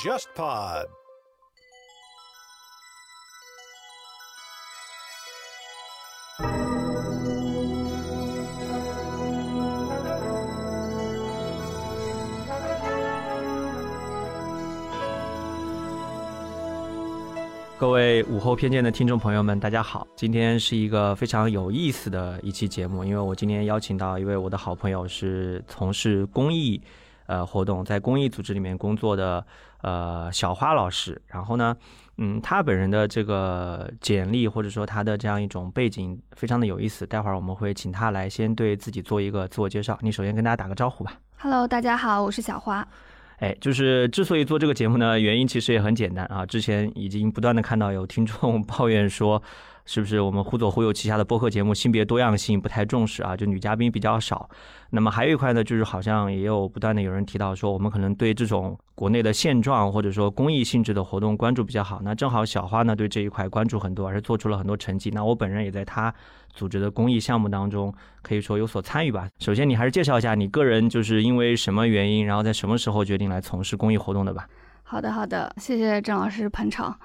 JustPod。各位午后偏见的听众朋友们，大家好！今天是一个非常有意思的一期节目，因为我今天邀请到一位我的好朋友，是从事公益呃活动，在公益组织里面工作的呃小花老师。然后呢，嗯，他本人的这个简历或者说他的这样一种背景非常的有意思。待会儿我们会请他来先对自己做一个自我介绍。你首先跟大家打个招呼吧。Hello，大家好，我是小花。哎，就是之所以做这个节目呢，原因其实也很简单啊。之前已经不断的看到有听众抱怨说，是不是我们忽左忽右旗下的播客节目性别多样性不太重视啊？就女嘉宾比较少。那么还有一块呢，就是好像也有不断的有人提到说，我们可能对这种国内的现状或者说公益性质的活动关注比较好。那正好小花呢对这一块关注很多，而且做出了很多成绩。那我本人也在她组织的公益项目当中，可以说有所参与吧。首先，你还是介绍一下你个人，就是因为什么原因，然后在什么时候决定来从事公益活动的吧？好的，好的，谢谢郑老师捧场。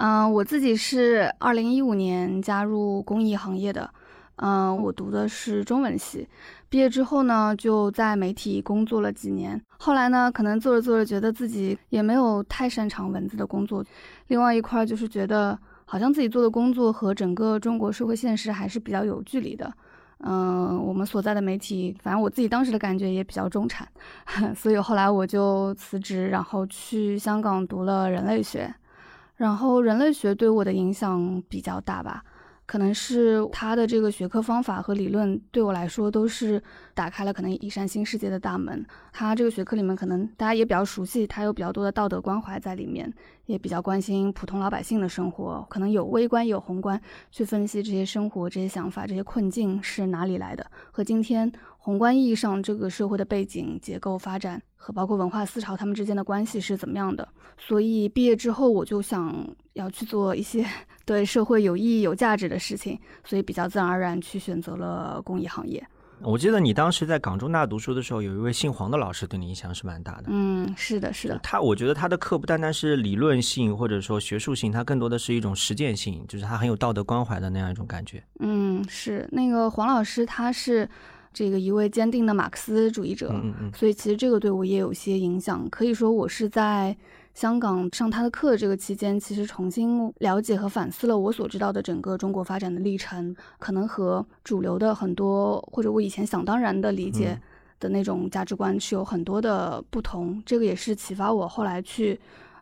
嗯、我自己是二零一五年加入公益行业的。嗯、我读的是中文系，毕业之后呢，就在媒体工作了几年。后来呢，可能做着做着，觉得自己也没有太擅长文字的工作。另外一块就是觉得，好像自己做的工作和整个中国社会现实还是比较有距离的。嗯，我们所在的媒体，反正我自己当时的感觉也比较中产，所以后来我就辞职，然后去香港读了人类学。然后人类学对我的影响比较大吧，可能是他的这个学科方法和理论对我来说都是打开了可能一扇新世界的大门。他这个学科里面可能大家也比较熟悉，他有比较多的道德关怀在里面，也比较关心普通老百姓的生活，可能有微观有宏观，去分析这些生活、这些想法、这些困境是哪里来的，和今天宏观意义上这个社会的背景、结构、发展和包括文化思潮他们之间的关系是怎么样的。所以毕业之后，我就想要去做一些对社会有意义、有价值的事情，所以比较自然而然去选择了公益行业。我记得你当时在港中大读书的时候，有一位姓黄的老师对你影响是蛮大的。嗯，是的，是的，他，我觉得他的课不单单是理论性或者说学术性，他更多的是一种实践性，就是他很有道德关怀的那样一种感觉。嗯，是那个黄老师，他是这个一位坚定的马克思主义者，嗯嗯嗯，所以其实这个对我也有些影响。可以说我是在香港上他的课这个期间，其实重新了解和反思了我所知道的整个中国发展的历程，可能和主流的很多或者我以前想当然的理解嗯的那种价值观是有很多的不同。这个也是启发我后来去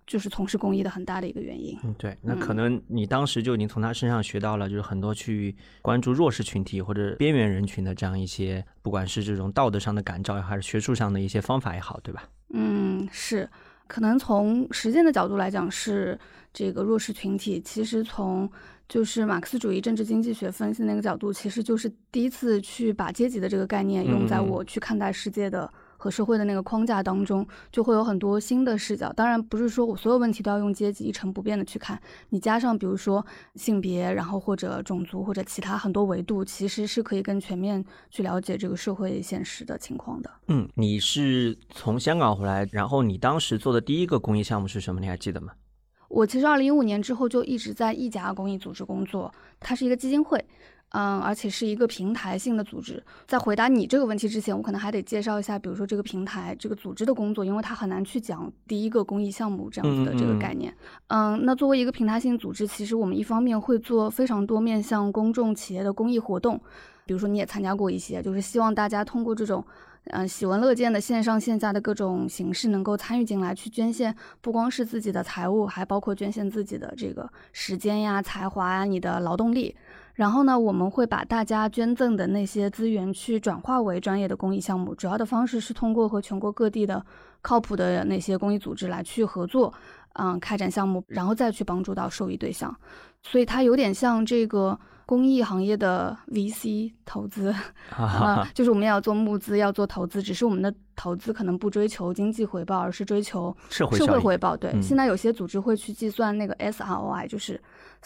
就是从事公益的很大的一个原因。嗯，对，那可能你当时就已经从他身上学到了，就是很多去关注弱势群体或者边缘人群的这样一些，不管是这种道德上的感召，还是学术上的一些方法也好，对吧？嗯，是，可能从实践的角度来讲是这个弱势群体，其实从就是马克思主义政治经济学分析那个角度，其实就是第一次去把阶级的这个概念用在我去看待世界的。和社会的那个框架当中，就会有很多新的视角。当然，不是说我所有问题都要用阶级一成不变的去看，你加上比如说性别，然后或者种族或者其他很多维度，其实是可以更全面去了解这个社会现实的情况的。嗯，你是从香港回来，然后你当时做的第一个公益项目是什么？你还记得吗？我其实二零一五年之后就一直在一家公益组织工作，它是一个基金会，嗯，而且是一个平台性的组织。在回答你这个问题之前，我可能还得介绍一下，比如说这个平台、这个组织的工作，因为它很难去讲第一个公益项目这样子的这个概念。嗯那作为一个平台性组织，其实我们一方面会做非常多面向公众企业的公益活动，比如说你也参加过一些，就是希望大家通过这种。嗯，喜闻乐见的线上线下的各种形式，能够参与进来去捐献，不光是自己的财物，还包括捐献自己的这个时间呀、才华呀、你的劳动力。然后呢，我们会把大家捐赠的那些资源去转化为专业的公益项目，主要的方式是通过和全国各地的靠谱的那些公益组织来去合作，嗯，开展项目，然后再去帮助到受益对象。所以它有点像这个公益行业的 VC 投资 啊、就是我们要做募资，要做投资，只是我们的投资可能不追求经济回报，而是追求社社会回报。对，嗯现在有些组织会去计算那个 SROI，就是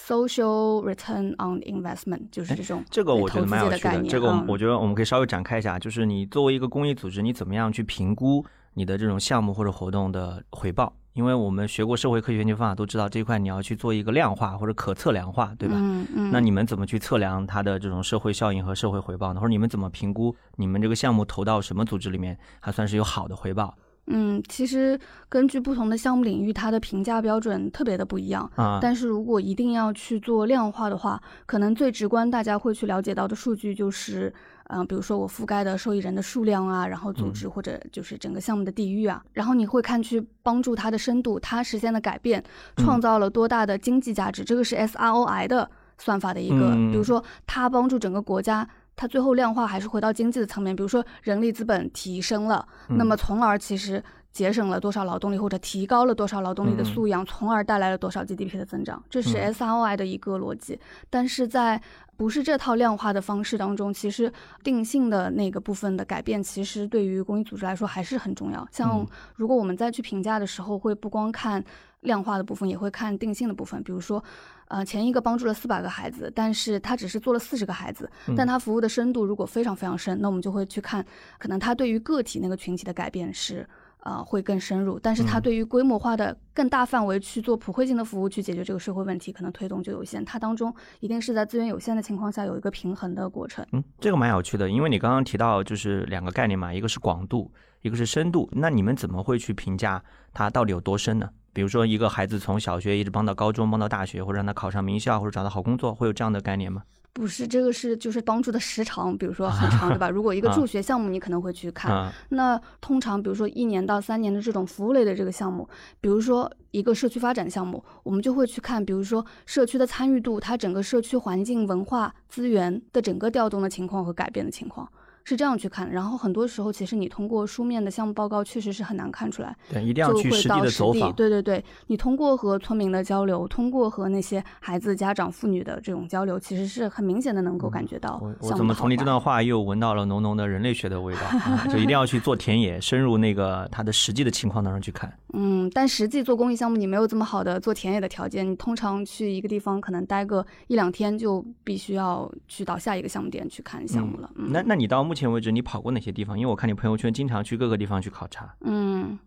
Social Return on Investment，就是这种这个我觉得蛮有趣的，这个我嗯我觉得我们可以稍微展开一下，就是你作为一个公益组织，你怎么样去评估你的这种项目或者活动的回报？因为我们学过社会科学研究方法，都知道这一块你要去做一个量化或者可测量化，对吧？嗯嗯。那你们怎么去测量它的这种社会效应和社会回报呢？或者你们怎么评估你们这个项目投到什么组织里面还算是有好的回报嗯，其实根据不同的项目领域，它的评价标准特别的不一样。啊？但是如果一定要去做量化的话，可能最直观大家会去了解到的数据就是，嗯、比如说我覆盖的受益人的数量啊，然后组织或者就是整个项目的地域啊，然后你会看去帮助它的深度，它实现的改变创造了多大的经济价值，这个是 SROI 的算法的一个，嗯比如说它帮助整个国家。它最后量化还是回到经济的层面，比如说人力资本提升了，那么从而其实节省了多少劳动力，或者提高了多少劳动力的素养，从而带来了多少 GDP 的增长，这是嗯 SROI 的一个逻辑。但是在不是这套量化的方式当中，其实定性的那个部分的改变，其实对于公益组织来说还是很重要。像嗯如果我们再去评价的时候，会不光看量化的部分，也会看定性的部分，比如说。呃，前一个帮助了四百个孩子，但是他只是做了四十个孩子，但他服务的深度如果非常非常深，那我们就会去看，可能他对于个体那个群体的改变是呃会更深入，但是它嗯对于规模化的更大范围去做普惠性的服务，去解决这个社会问题，可能推动就有限。它当中一定是在资源有限的情况下有一个平衡的过程。嗯，这个蛮有趣的，因为你刚刚提到就是两个概念嘛，一个是广度，一个是深度。那你们怎么会去评价它到底有多深呢？比如说一个孩子从小学一直帮到高中，帮到大学，或者让他考上名校，或者找到好工作，会有这样的概念吗？不是，这个是就是帮助的时长，比如说很长，对吧？如果一个啊助学项目，你可能会去看。啊，那通常，比如说一年到三年的这种服务类的这个项目，比如说一个社区发展项目，我们就会去看，比如说社区的参与度，它整个社区环境、文化资源的整个调动的情况和改变的情况。是这样去看，然后很多时候其实你通过书面的项目报告确实是很难看出来，对，一定要去实地。的走访。对对对，你通过和村民的交流，通过和那些孩子、家长、妇女的这种交流，其实是很明显的能够感觉到嗯我我怎么从你这段话又闻到了浓浓的人类学的味道啊？就一定要去做田野，深入那个它的实际的情况当中去看。嗯，但实际做公益项目，你没有这么好的做田野的条件，你通常去一个地方可能待个一两天，就必须要去到下一个项目点去看项目了。嗯，那那你到目前为止你跑过哪些地方？因为我看你朋友圈经常去各个地方去考察。嗯，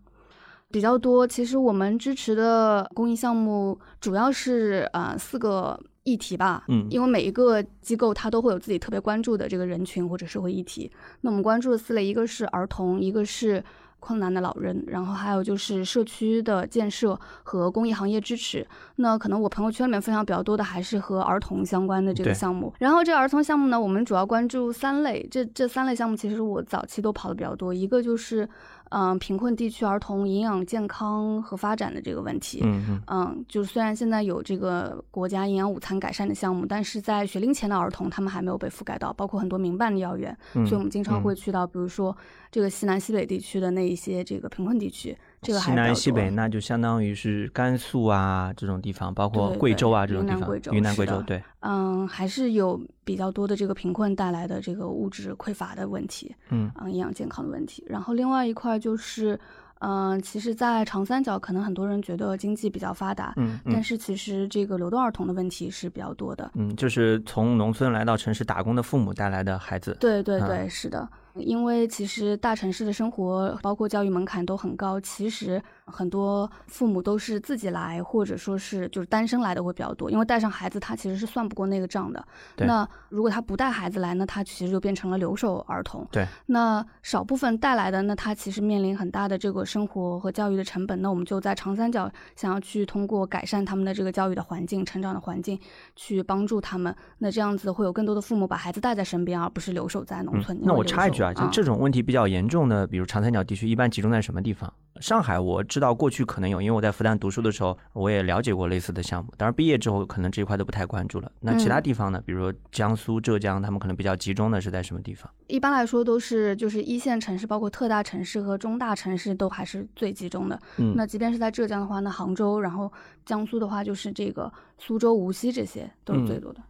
比较多。其实我们支持的公益项目主要是呃四个议题吧。嗯因为每一个机构它都会有自己特别关注的这个人群或者社会议题。那我们关注的四类，一个是儿童，一个是。困难的老人，然后还有就是社区的建设和公益行业支持。那可能我朋友圈里面分享比较多的还是和儿童相关的这个项目。然后这儿童项目呢，我们主要关注三类，这这三类项目其实我早期都跑的比较多。一个就是嗯，贫困地区儿童营养健康和发展的这个问题。嗯嗯嗯，就是虽然现在有这个国家营养午餐改善的项目，但是在学龄前的儿童，他们还没有被覆盖到，包括很多民办的幼儿园，嗯，所以我们经常嗯会去到，比如说这个西南西北地区的那一些这个贫困地区，这个还西南西北，那就相当于是甘肃啊这种地方，包括贵州啊对这种地方云南贵州，云南、贵州对，嗯，还是有比较多的这个贫困带来的这个物质匮乏的问题，嗯嗯，营养健康的问题。然后另外一块就是，嗯，其实，在长三角，可能很多人觉得经济比较发达，嗯嗯但是其实这个流动儿童的问题是比较多的。嗯，就是从农村来到城市打工的父母带来的孩子。嗯对对对，是的，因为其实大城市的生活，包括教育门槛都很高，其实很多父母都是自己来，或者说是就是单身来的会比较多，因为带上孩子他其实是算不过那个账的。那如果他不带孩子来，那他其实就变成了留守儿童。对，那少部分带来的，那他其实面临很大的这个生活和教育的成本。那我们就在长三角想要去通过改善他们的这个教育的环境、成长的环境，去帮助他们。那这样子会有更多的父母把孩子带在身边，而不是留守在农村。嗯那我插一句啊，啊，像这种问题比较严重的，比如长三角地区，一般集中在什么地方？上海我知道过去可能有，因为我在复旦读书的时候，我也了解过类似的项目。当然毕业之后，可能这一块都不太关注了。那其他地方呢？比如说江苏、浙江，他们可能比较集中的是在什么地方？一般来说都是就是一线城市，包括特大城市和中大城市都还是最集中的。嗯，那即便是在浙江的话，那杭州，然后江苏的话就是这个苏州、无锡这些都是最多的。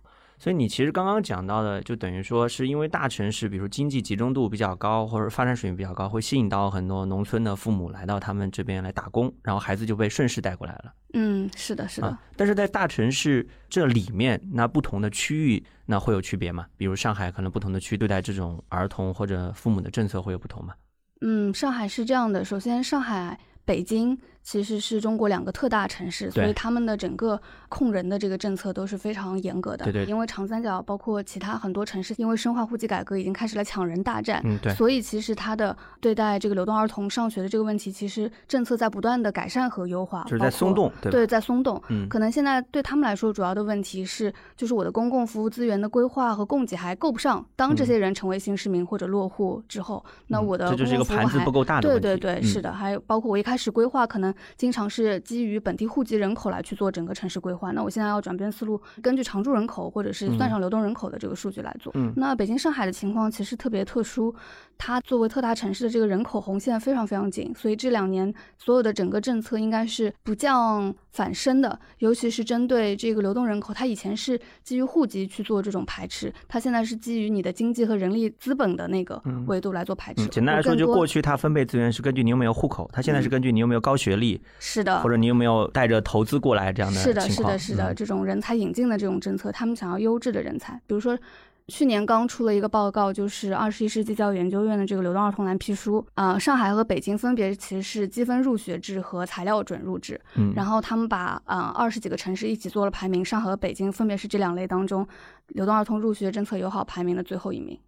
所以你其实刚刚讲到的，就等于说是因为大城市，比如经济集中度比较高，或者发展水平比较高，会吸引到很多农村的父母来到他们这边来打工，然后孩子就被顺势带过来了。嗯，是的，是的。但是在大城市这里面，那不同的区域那会有区别吗？比如上海可能不同的区对待这种儿童或者父母的政策会有不同吗？嗯，上海是这样的，首先上海、北京。其实是中国两个特大城市，所以他们的整个控人的这个政策都是非常严格的。对对。因为长三角包括其他很多城市，因为深化户籍改革，已经开始了抢人大战。嗯，对。所以其实他的对待这个流动儿童上学的这个问题，其实政策在不断的改善和优化。就是在松动，对对，在松动。嗯。可能现在对他们来说，主要的问题是，就是我的公共服务资源的规划和供给还够不上。当这些人成为新市民或者落户之后，那我的这就是一个盘子不够大的问题。对对对，是的。还有包括我一开始规划，可能经常是。基于本地户籍人口来去做整个城市规划，那我现在要转变思路，根据常住人口或者是算上流动人口的这个数据来做。嗯，那北京、上海的情况其实特别特殊，它作为特大城市的这个人口红线非常非常紧，所以这两年所有的整个政策应该是不降反升的，尤其是针对这个流动人口，它以前是基于户籍去做这种排斥，它现在是基于你的经济和人力资本的那个维度来做排斥。简单来说，就过去它分配资源是根据你有没有户口，它现在是根据你有没有高学历。是的。或者你有没有带着投资过来这样的是的，是的，是的，这种人才引进的这种政策，他们想要优质的人才。比如说，去年刚出了一个报告，就是二十一世纪教育研究院的这个流动儿童蓝皮书啊，上海和北京分别其实是积分入学制和材料准入制。嗯，然后他们把啊二十几个城市一起做了排名，上海和北京分别是这两类当中流动儿童入学政策友好排名的最后一名。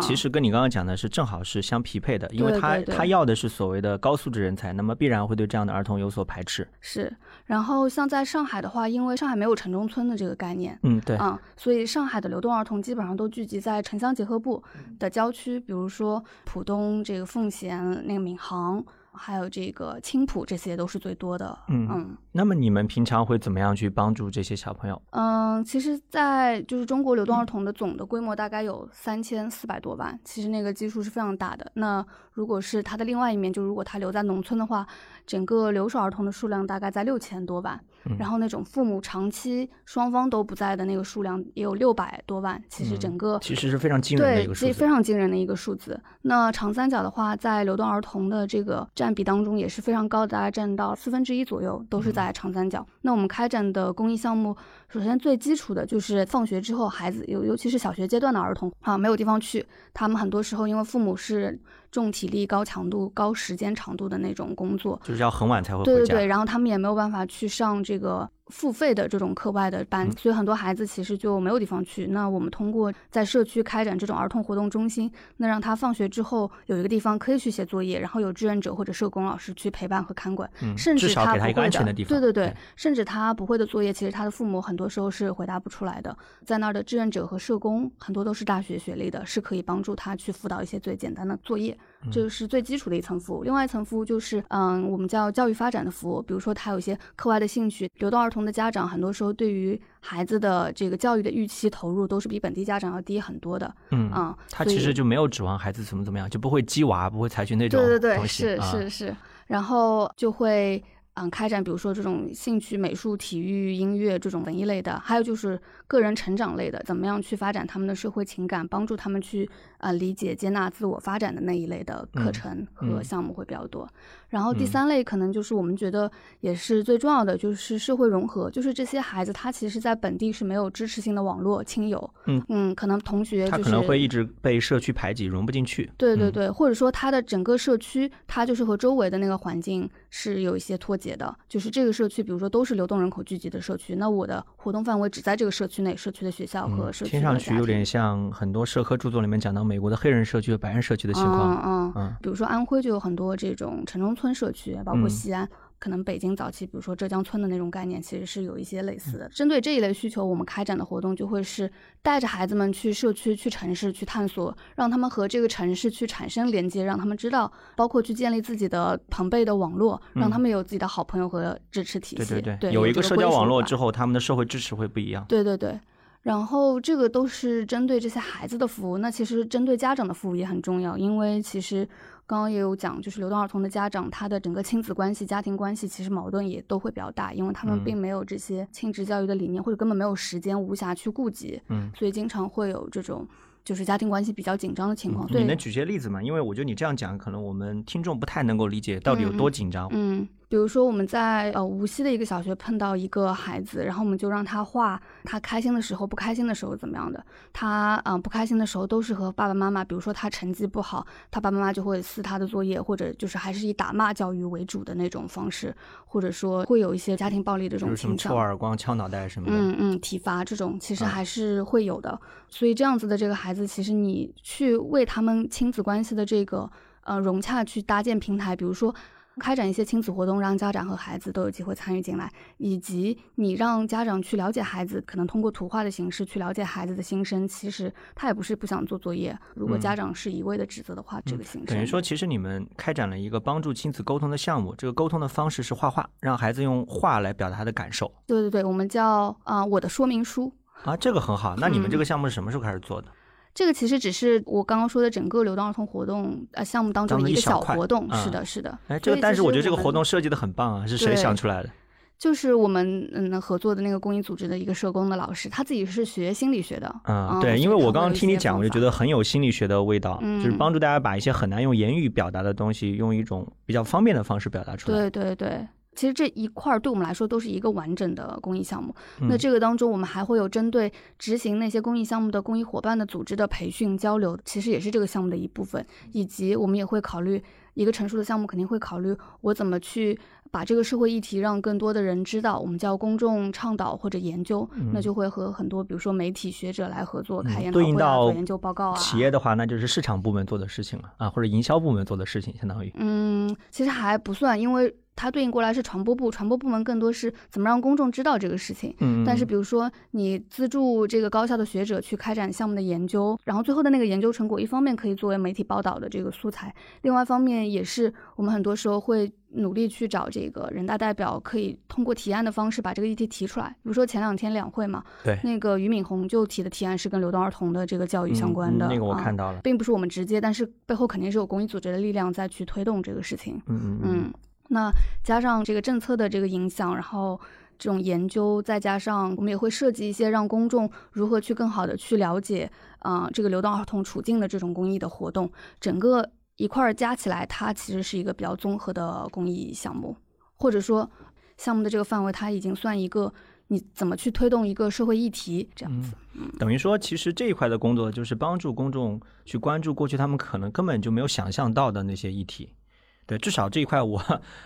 其实跟你刚刚讲的是正好是相匹配的，因为他他要的是所谓的高素质人才，那么必然会对这样的儿童有所排斥。是，然后像在上海的话，因为上海没有城中村的这个概念，嗯，对，嗯，所以上海的流动儿童基本上都聚集在城乡结合部的郊区，比如说浦东这个奉贤那个闵行。还有这个青浦，这些都是最多的。嗯嗯，那么你们平常会怎么样去帮助这些小朋友？嗯，其实，在就是中国流动儿童的总的规模大概有三千四百多万，其实那个基数是非常大的。那如果是它的另外一面，就如果他留在农村的话，整个留守儿童的数量大概在六千多万。然后那种父母长期双方都不在的那个数量也有六百多万，其实整个其实是非常惊人的一个数字，非常惊人的一个数字。那长三角的话，在流动儿童的这个占比当中也是非常高的，大概占到四分之一左右，都是在长三角。那我们开展的公益项目，首先最基础的就是放学之后，孩子尤尤其是小学阶段的儿童啊，没有地方去，他们很多时候因为父母是。重体力、高强度、高时间长度的那种工作，就是要很晚才会回家。对对对，然后他们也没有办法去上这个。付费的这种课外的班，所以很多孩子其实就没有地方去。那我们通过在社区开展这种儿童活动中心，那让他放学之后有一个地方可以去写作业，然后有志愿者或者社工老师去陪伴和看管，甚至他不会的，对对对，甚至他不会的作业，其实他的父母很多时候是回答不出来的。在那儿的志愿者和社工很多都是大学学历的，是可以帮助他去辅导一些最简单的作业，这是最基础的一层服务。另外一层服务就是，嗯，我们叫教育发展的服务，比如说他有一些课外的兴趣，流动儿童。的家长很多时候对于孩子的这个教育的预期投入都是比本地家长要低很多的。嗯啊，他其实就没有指望孩子怎么怎么样，就不会激娃，不会采取那种对对对，是是是，然后就会嗯开展比如说这种兴趣美术、体育、音乐这种文艺类的，还有就是个人成长类的，怎么样去发展他们的社会情感，帮助他们去呃理解、接纳自我发展的那一类的课程和项目会比较多。然后第三类可能就是我们觉得也是最重要的，就是社会融合。就是这些孩子他其实在本地是没有支持性的网络亲友，嗯嗯，可能同学他可能会一直被社区排挤，融不进去。对对对，或者说他的整个社区，他就是和周围的那个环境是有一些脱节的。就是这个社区，比如说都是流动人口聚集的社区，那我的活动范围只在这个社区内，社区的学校和社区。听上去有点像很多社科著作里面讲到美国的黑人社区和白人社区的情况。嗯嗯，比如说安徽就有很多这种城中。村社区包括西安，可能北京早期，比如说浙江村的那种概念，其实是有一些类似的。针对这一类需求，我们开展的活动就会是带着孩子们去社区、去城市去探索，让他们和这个城市去产生连接，让他们知道，包括去建立自己的朋辈的网络，让他们有自己的好朋友和支持体系。对对对，有一个社交网络之后，后，他们的社会支持会不一样。对对对。然后这个都是针对这些孩子的服务，那其实针对家长的服务也很重要，因为其实刚刚也有讲，就是流动儿童的家长，他的整个亲子关系、家庭关系其实矛盾也都会比较大，因为他们并没有这些亲职教育的理念，或者根本没有时间、无暇去顾及，嗯，所以经常会有这种。就是家庭关系比较紧张的情况，你能举些例子吗？因为我觉得你这样讲，可能我们听众不太能够理解到底有多紧张。嗯，比如说我们在呃无锡的一个小学碰到一个孩子，然后我们就让他画他开心的时候、不开心的时候怎么样的。他嗯不开心的时候都是和爸爸妈妈，比如说他成绩不好，他爸爸妈妈就会撕他的作业，或者就是还是以打骂教育为主的那种方式，或者说会有一些家庭暴力的这种倾向，抽耳光、敲脑袋什么的。嗯嗯，体罚这种其实还是会有的。所以这样子的这个孩子，其实你去为他们亲子关系的这个呃融洽去搭建平台，比如说开展一些亲子活动，让家长和孩子都有机会参与进来，以及你让家长去了解孩子，可能通过图画的形式去了解孩子的心声。其实他也不是不想做作业，如果家长是一味的指责的话，这个形式等于说，其实你们开展了一个帮助亲子沟通的项目，这个沟通的方式是画画，让孩子用画来表达他的感受。对对对，我们叫啊我的说明书。啊，这个很好。那你们这个项目是什么时候开始做的？这个其实只是我刚刚说的整个流动儿童活动呃项目当中的一个小活动。是的，是的。哎，这个但是我觉得这个活动设计的很棒啊，是谁想出来的？就是我们嗯合作的那个公益组织的一个社工的老师，他自己是学心理学的。嗯，对，因为我刚刚听你讲，我就觉得很有心理学的味道，就是帮助大家把一些很难用言语表达的东西，用一种比较方便的方式表达出来。对对对。其实这一块儿对我们来说都是一个完整的公益项目。那这个当中，我们还会有针对执行那些公益项目的公益伙伴的组织的培训交流，其实也是这个项目的一部分。以及我们也会考虑一个成熟的项目，肯定会考虑我怎么去把这个社会议题让更多的人知道。我们叫公众倡导或者研究，那就会和很多比如说媒体学者来合作开研讨会啊、做研究报告啊。企业的话，那就是市场部门做的事情了啊，或者营销部门做的事情，相当于。嗯，其实还不算，因为。它对应过来是传播部，传播部门更多是怎么让公众知道这个事情。嗯，但是比如说你资助这个高校的学者去开展项目的研究，然后最后的那个研究成果，一方面可以作为媒体报道的这个素材，另外一方面也是我们很多时候会努力去找这个人大代表，可以通过提案的方式把这个议题提出来。比如说前两天两会嘛，对，那个俞敏洪就提的提案是跟流动儿童的这个教育相关的，那个我看到了，并不是我们直接，但是背后肯定是有公益组织的力量在去推动这个事情。嗯嗯嗯。那加上这个政策的这个影响，然后这种研究，再加上我们也会设计一些让公众如何去更好的去了解啊这个流动儿童处境的这种公益的活动，整个一块儿加起来，它其实是一个比较综合的公益项目，或者说项目的这个范围，它已经算一个你怎么去推动一个社会议题这样子。嗯，等于说其实这一块的工作就是帮助公众去关注过去他们可能根本就没有想象到的那些议题。对，至少这一块我，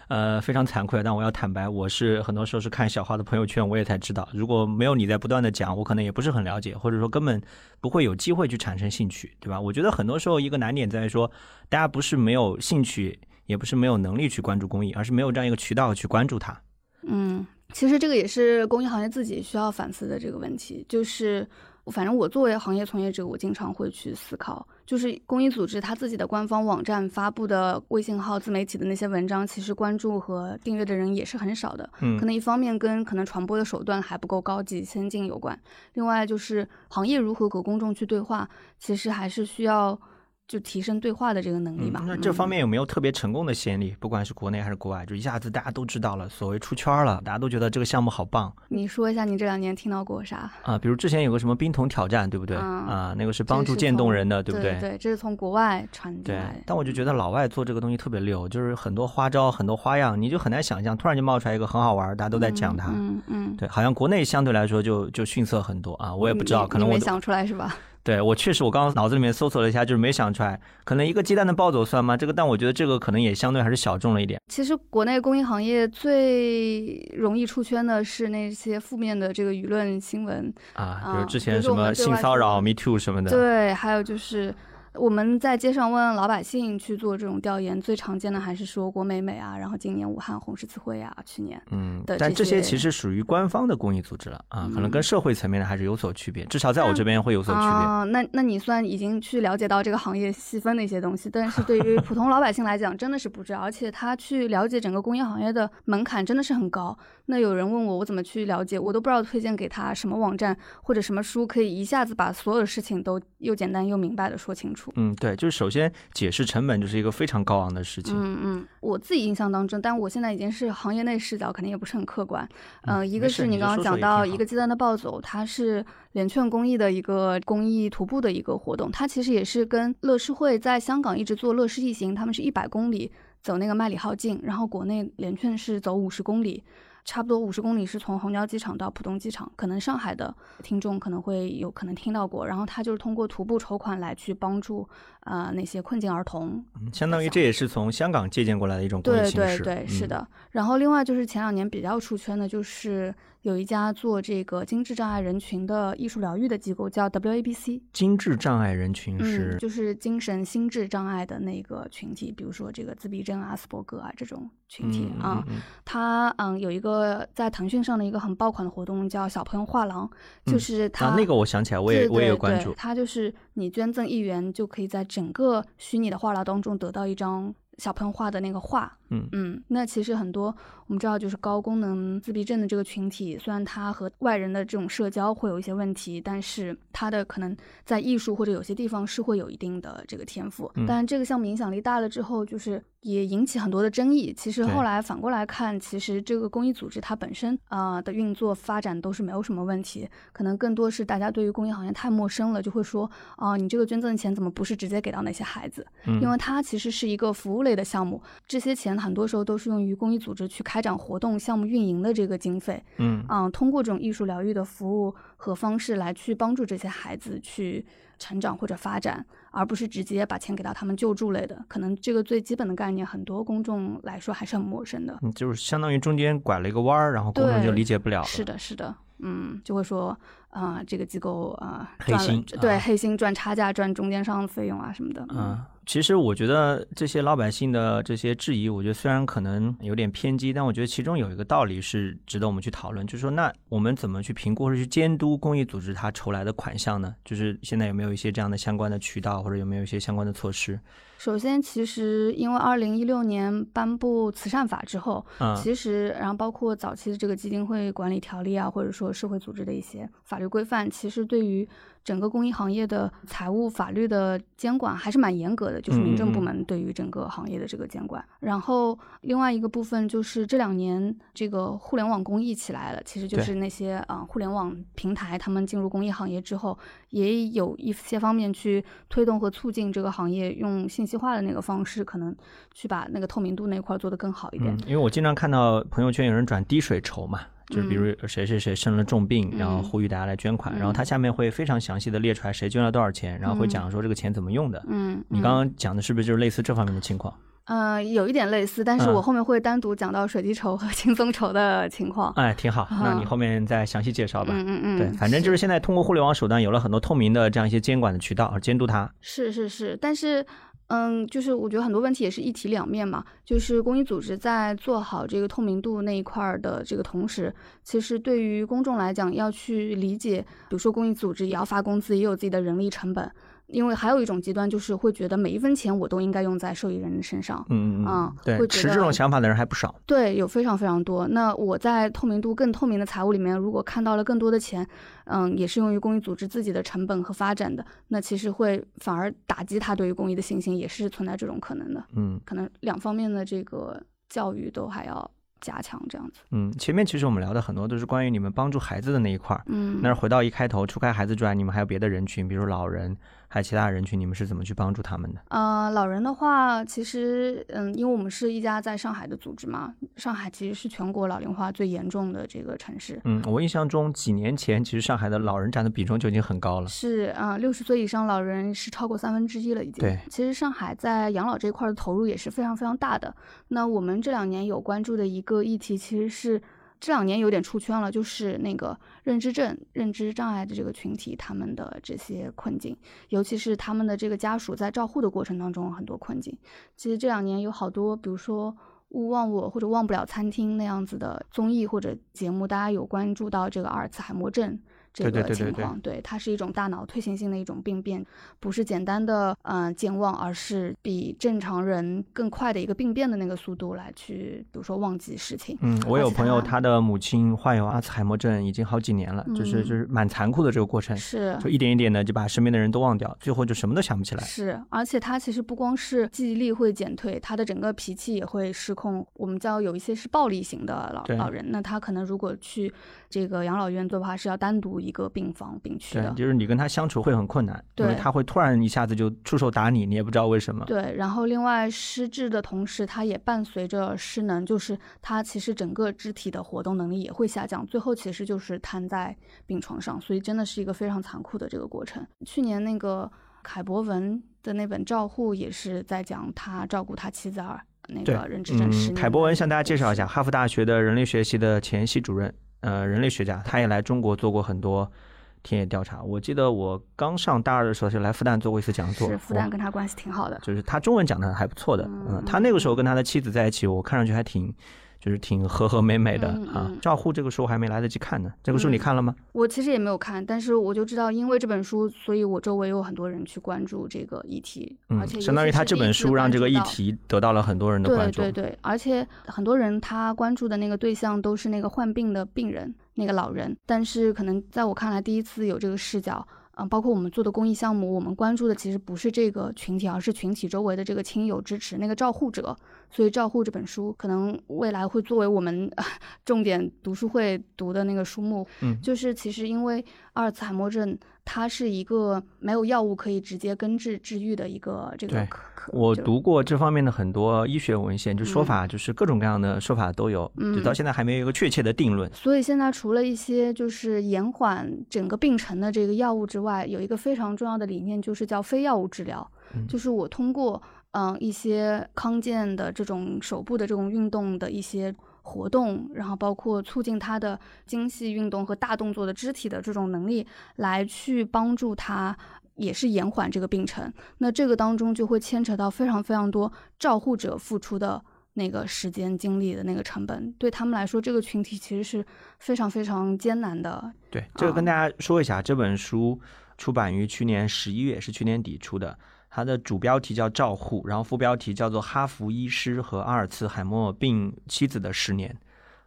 呃，非常惭愧，但我要坦白，我是很多时候是看小花的朋友圈，我也才知道，如果没有你在不断的讲，我可能也不是很了解，或者说根本不会有机会去产生兴趣，对吧？我觉得很多时候一个难点在于说，大家不是没有兴趣，也不是没有能力去关注公益，而是没有这样一个渠道去关注它。嗯，其实这个也是公益行业自己需要反思的这个问题，就是。反正我作为行业从业者，我经常会去思考，就是公益组织他自己的官方网站发布的微信号、自媒体的那些文章，其实关注和订阅的人也是很少的。嗯，可能一方面跟可能传播的手段还不够高级先进有关，另外就是行业如何和公众去对话，其实还是需要。就提升对话的这个能力吧。那这方面有没有特别成功的先例？不管是国内还是国外，就一下子大家都知道了，所谓出圈了，大家都觉得这个项目好棒。你说一下，你这两年听到过啥？啊，比如之前有个什么冰桶挑战，对不对？啊，那个是帮助渐冻人的，对不对？对，这是从国外传进来。但我就觉得老外做这个东西特别溜，就是很多花招、很多花样，你就很难想象，突然就冒出来一个很好玩，大家都在讲它。嗯嗯。对，好像国内相对来说就就逊色很多啊，我也不知道，可能我没想出来是吧？对我确实，我刚刚脑子里面搜索了一下，就是没想出来，可能一个鸡蛋的暴走算吗？这个，但我觉得这个可能也相对还是小众了一点。其实国内公益行业最容易出圈的是那些负面的这个舆论新闻啊，比如之前什么性骚扰、Me Too 什么的。对，还有就是我们在街上问老百姓去做这种调研，最常见的还是说国美美啊，然后今年武汉红十字会啊，去年嗯的，但这些其实属于官方的公益组织了啊，可能跟嗯社会层面的还是有所区别，至少在我这边会有所区别。啊、那那你算已经去了解到这个行业细分的一些东西，但是对于普通老百姓来讲，真的是不知道，而且他去了解整个公益行业的门槛真的是很高。那有人问我，我怎么去了解，我都不知道推荐给他什么网站或者什么书，可以一下子把所有的事情都又简单又明白的说清楚。嗯，对，就是首先解释成本就是一个非常高昂的事情。嗯嗯，我自己印象当中，但我现在已经是行业内视角，肯定也不是很客观。嗯呃，一个是你刚刚讲到一个阶段的暴走，它是联券公益的一个公益徒步的一个活动，它其实也是跟乐施会在香港一直做乐施一行，他们是一百公里走那个麦理浩径，然后国内联券是走五十公里。差不多五十公里是从虹桥机场到浦东机场，可能上海的听众可能会有可能听到过。然后他就是通过徒步筹款来去帮助呃那些困境儿童，嗯相当于这也是从香港借鉴过来的一种公益对形式。对对，是嗯。的。然后另外就是前两年比较出圈的，就是有一家做这个精致障碍人群的艺术疗愈的机构，叫 WABC。精致障碍人群嗯，是就是精神心智障碍的那个群体，比如说这个自闭症啊、阿斯伯格啊这种群体嗯啊。嗯嗯有一个在腾讯上的一个很爆款的活动，叫小朋友画廊，就嗯是它、啊，那个我想起来，我也对我也有关注。他就是你捐赠一元，就可以在整个虚拟的画廊当中得到一张小朋友画的那个画。嗯嗯，那其实很多我们知道，就是高功能自闭症的这个群体，虽然他和外人的这种社交会有一些问题，但是他的可能在艺术或者有些地方是会有一定的这个天赋。嗯但这个项目影响力大了之后，就是也引起很多的争议。其实后来反过来看，其实这个公益组织它本身啊、呃的运作发展都是没有什么问题，可能更多是大家对于公益行业太陌生了，就会说啊、你这个捐赠钱怎么不是直接给到那些孩子？嗯因为它其实是一个服务类的项目，这些钱很多时候都是用于公益组织去开展活动、项目运营的这个经费。嗯嗯，通过这种艺术疗愈的服务和方式来去帮助这些孩子去成长或者发展，而不是直接把钱给到他们救助类的。可能这个最基本的概念，很多公众来说还是很陌生的。嗯，就是相当于中间拐了一个弯儿，然后公众就理解不了了。是的，是的，嗯，就会说啊、这个机构啊、赚了黑心对、啊黑心赚差价、赚中间商的费用啊什么的。嗯，其实我觉得这些老百姓的这些质疑，我觉得虽然可能有点偏激，但我觉得其中有一个道理是值得我们去讨论，就是说，那我们怎么去评估或者去监督公益组织它筹来的款项呢？就是现在有没有一些这样的相关的渠道，或者有没有一些相关的措施？首先，其实因为二零一六年颁布慈善法之后，嗯。其实然后包括早期的这个基金会管理条例啊，或者说社会组织的一些法律规范，其实对于整个公益行业的财务法律的监管还是蛮严格的，就是民政部门对于整个行业的这个监管。然后另外一个部分就是这两年这个互联网公益起来了，其实就是那些啊、呃互联网平台他们进入公益行业之后，也有一些方面去推动和促进这个行业用信息化的那个方式，可能去把那个透明度那块做得更好一点。嗯，因为我经常看到朋友圈有人转滴水筹嘛。就是比嗯如谁谁谁生了重病，然后嗯呼吁大家来捐款，然后嗯他下面会非常详细的列出来谁捐了多少钱，然后会讲说这个钱怎么用的。嗯，你嗯刚刚讲的是不是就是类似这方面的情况？呃，有一点类似，但是嗯我后面会单独讲到水滴筹和轻松筹的情况。哎，挺好，那你啊后面再详细介绍吧。嗯嗯嗯，对，反正就是现在通过互联网手段有了很多透明的这样一些监管的渠道，而监督它。是是是，但是，嗯，就是我觉得很多问题也是一体两面嘛。就是公益组织在做好这个透明度那一块的这个同时，其实对于公众来讲，要去理解，比如说公益组织也要发工资，也有自己的人力成本。因为还有一种极端，就是会觉得每一分钱我都应该用在受益人身上。嗯嗯嗯对，会持这种想法的人还不少。对，有非常非常多。那我在透明度更透明的财务里面，如果看到了更多的钱，嗯，也是用于公益组织自己的成本和发展的，那其实会反而打击他对于公益的信心，也是存在这种可能的。嗯可能两方面的这个教育都还要加强，这样子。嗯，前面其实我们聊的很多都是关于你们帮助孩子的那一块儿。嗯，那是回到一开头，除开孩子之外，你们还有别的人群，比如老人，还有其他人群，你们是怎么去帮助他们的？呃，老人的话，其实，嗯，因为我们是一家在上海的组织嘛，上海其实是全国老龄化最严重的这个城市。嗯，我印象中几年前，其实上海的老人占的比重就已经很高了。是啊，六、十岁以上老人是超过三分之一了，已经。对其实上海在养老这一块的投入也是非常非常大的。那我们这两年有关注的一个议题，其实是这两年有点出圈了，就是那个认知症、认知障碍的这个群体，他们的这些困境，尤其是他们的这个家属在照护的过程当中很多困境。其实这两年有好多，比如说。勿忘我或者忘不了餐厅那样子的综艺或者节目，大家有关注到这个阿尔茨海默症？这个情况，对它是一种大脑退行性的一种病变，不是简单的嗯健忘，而是比正常人更快的一个病变的那个速度来去，比如说忘记事情。嗯，我有朋友，他的母亲患有阿兹海默症已经好几年了，就是就是蛮残酷的这个过程，是就一点一点的就把身边的人都忘掉，最后就什么都想不起来。是，而且他其实不光是记忆力会减退，他的整个脾气也会失控。我们叫有一些是暴力型的老老人，那他可能如果去这个养老院做的话，是要单独。一个病房病区的，就是你跟他相处会很困难，因为他会突然一下子就出手打你，你也不知道为什么。对，然后另外失智的同时，他也伴随着失能，就是他其实整个肢体的活动能力也会下降，最后其实就是瘫在病床上，所以真的是一个非常残酷的这个过程。去年那个凯博文的那本《照护》也是在讲他照顾他妻子儿那个认知症失凯博文向大家介绍一下，哈佛大学的人类学系的前系主任。呃，人类学家，他也来中国做过很多田野调查。我记得我刚上大二的时候，就来复旦做过一次讲座。是复旦跟他关系挺好的，就是他中文讲的还不错的。嗯，他那个时候跟他的妻子在一起，我看上去还挺。就是挺和和美美的啊。照护这个书还没来得及看呢，这个书你看了吗？我其实也没有看，但是我就知道，因为这本书，所以我周围有很多人去关注这个议题，而且相当于他这本书让这个议题得到了很多人的关注。对对对，而且很多人他关注的那个对象都是那个患病的病人，那个老人，但是可能在我看来，第一次有这个视角。嗯，包括我们做的公益项目，我们关注的其实不是这个群体，而是群体周围的这个亲友支持那个照护者。所以，《照护》这本书可能未来会作为我们 重点读书会读的那个书目。嗯，就是其实因为阿尔茨海默症。它是一个没有药物可以直接根治治愈的一个这个。我读过这方面的很多医学文献，就说法就是各种各样的说法都有，就到现在还没有一个确切的定论。所以现在除了一些就是延缓整个病程的这个药物之外，有一个非常重要的理念，就是叫非药物治疗，就是我通过嗯一些康健的这种手部的这种运动的一些。活动，然后包括促进他的精细运动和大动作的肢体的这种能力，来去帮助他，也是延缓这个病程。那这个当中就会牵扯到非常非常多照护者付出的那个时间、精力的那个成本，对他们来说，这个群体其实是非常非常艰难的。对，这个跟大家说一下，这本书出版于去年十一月，是去年底出的。它的主标题叫《照护》，然后副标题叫做《哈佛医师和阿尔茨海默病妻子的十年》。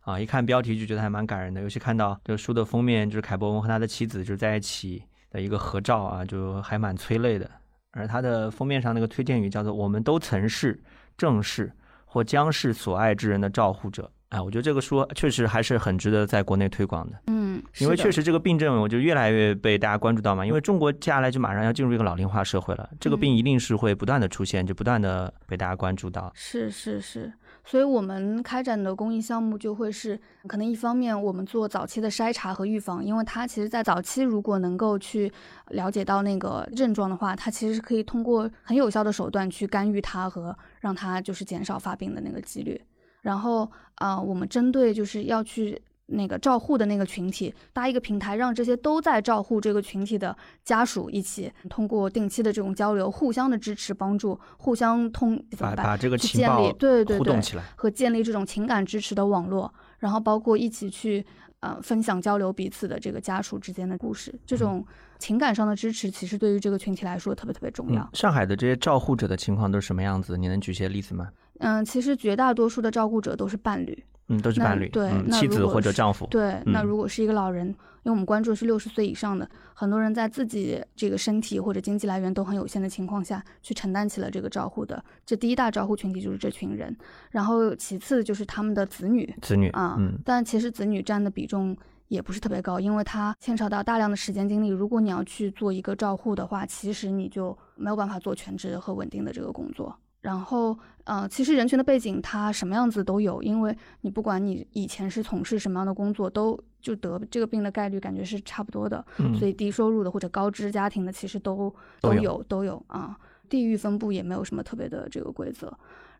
啊，一看标题就觉得还蛮感人的，尤其看到这个书的封面，就是凯博文和他的妻子就在一起的一个合照啊，就还蛮催泪的。而它的封面上那个推荐语叫做“我们都曾是、正是或将是所爱之人的照护者”。哎，我觉得这个书确实还是很值得在国内推广的。嗯，因为确实这个病症，我就越来越被大家关注到嘛。因为中国接下来就马上要进入一个老龄化社会了，这个病一定是会不断的出现，就不断的被大家关注到。是是是，所以我们开展的公益项目就会是，可能一方面我们做早期的筛查和预防，因为它其实在早期如果能够去了解到那个症状的话，它其实是可以通过很有效的手段去干预它和让它就是减少发病的那个几率。然后啊，我们针对就是要去那个照护的那个群体搭一个平台，让这些都在照护这个群体的家属一起通过定期的这种交流，互相的支持帮助，互相通把把这个情报对对对起来和建立这种情感支持的网络，然后包括一起去呃分享交流彼此的这个家属之间的故事，这种情感上的支持其实对于这个群体来说特别特别重要。上海的这些照护者的情况都是什么样子？你能举些例子吗？嗯，其实绝大多数的照顾者都是伴侣，嗯，都是伴侣，对，妻子或者丈夫，对。那如果是一个老人，因为我们关注的是六十岁以上的，很多人在自己这个身体或者经济来源都很有限的情况下去承担起了这个照护的，这第一大照护群体就是这群人。然后其次就是他们的子女，子女啊，嗯，但其实子女占的比重也不是特别高，因为它牵扯到大量的时间精力。如果你要去做一个照护的话，其实你就没有办法做全职和稳定的这个工作。然后，呃，其实人群的背景它什么样子都有，因为你不管你以前是从事什么样的工作，都就得这个病的概率感觉是差不多的。所以低收入的或者高知家庭的其实都都有都有啊，地域分布也没有什么特别的这个规则。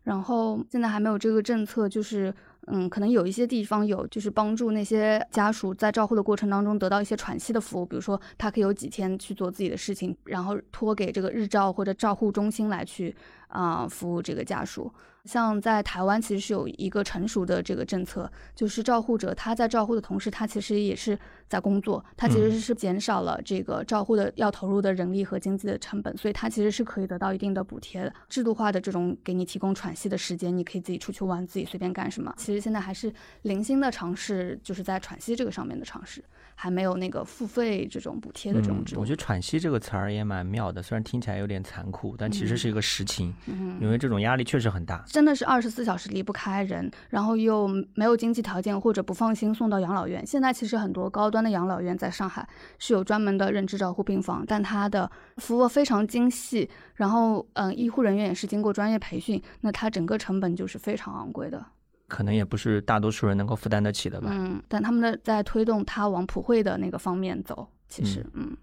然后现在还没有这个政策，就是嗯，可能有一些地方有，就是帮助那些家属在照护的过程当中得到一些喘息的服务，比如说他可以有几天去做自己的事情，然后托给这个日照或者照护中心来去啊、服务这个家属。像在台湾，其实是有一个成熟的这个政策，就是照护者他在照护的同时，他其实也是在工作，他其实是减少了这个照护的要投入的人力和经济的成本，所以他其实是可以得到一定的补贴的。制度化的这种给你提供喘息的时间，你可以自己出去玩，自己随便干什么。其实现在还是零星的尝试，就是在喘息这个上面的尝试，还没有那个付费这种补贴的这种制度。嗯我觉得“喘息”这个词儿也蛮妙的，虽然听起来有点残酷，但其实是一个实情，嗯因为这种压力确实很大。真的是二十四小时离不开人，然后又没有经济条件或者不放心送到养老院。现在其实很多高端的养老院在上海是有专门的认知照护病房，但它的服务非常精细，然后嗯、医护人员也是经过专业培训，那它整个成本就是非常昂贵的。可能也不是大多数人能够负担得起的吧。嗯，但他们的在推动它往普惠的那个方面走，其实嗯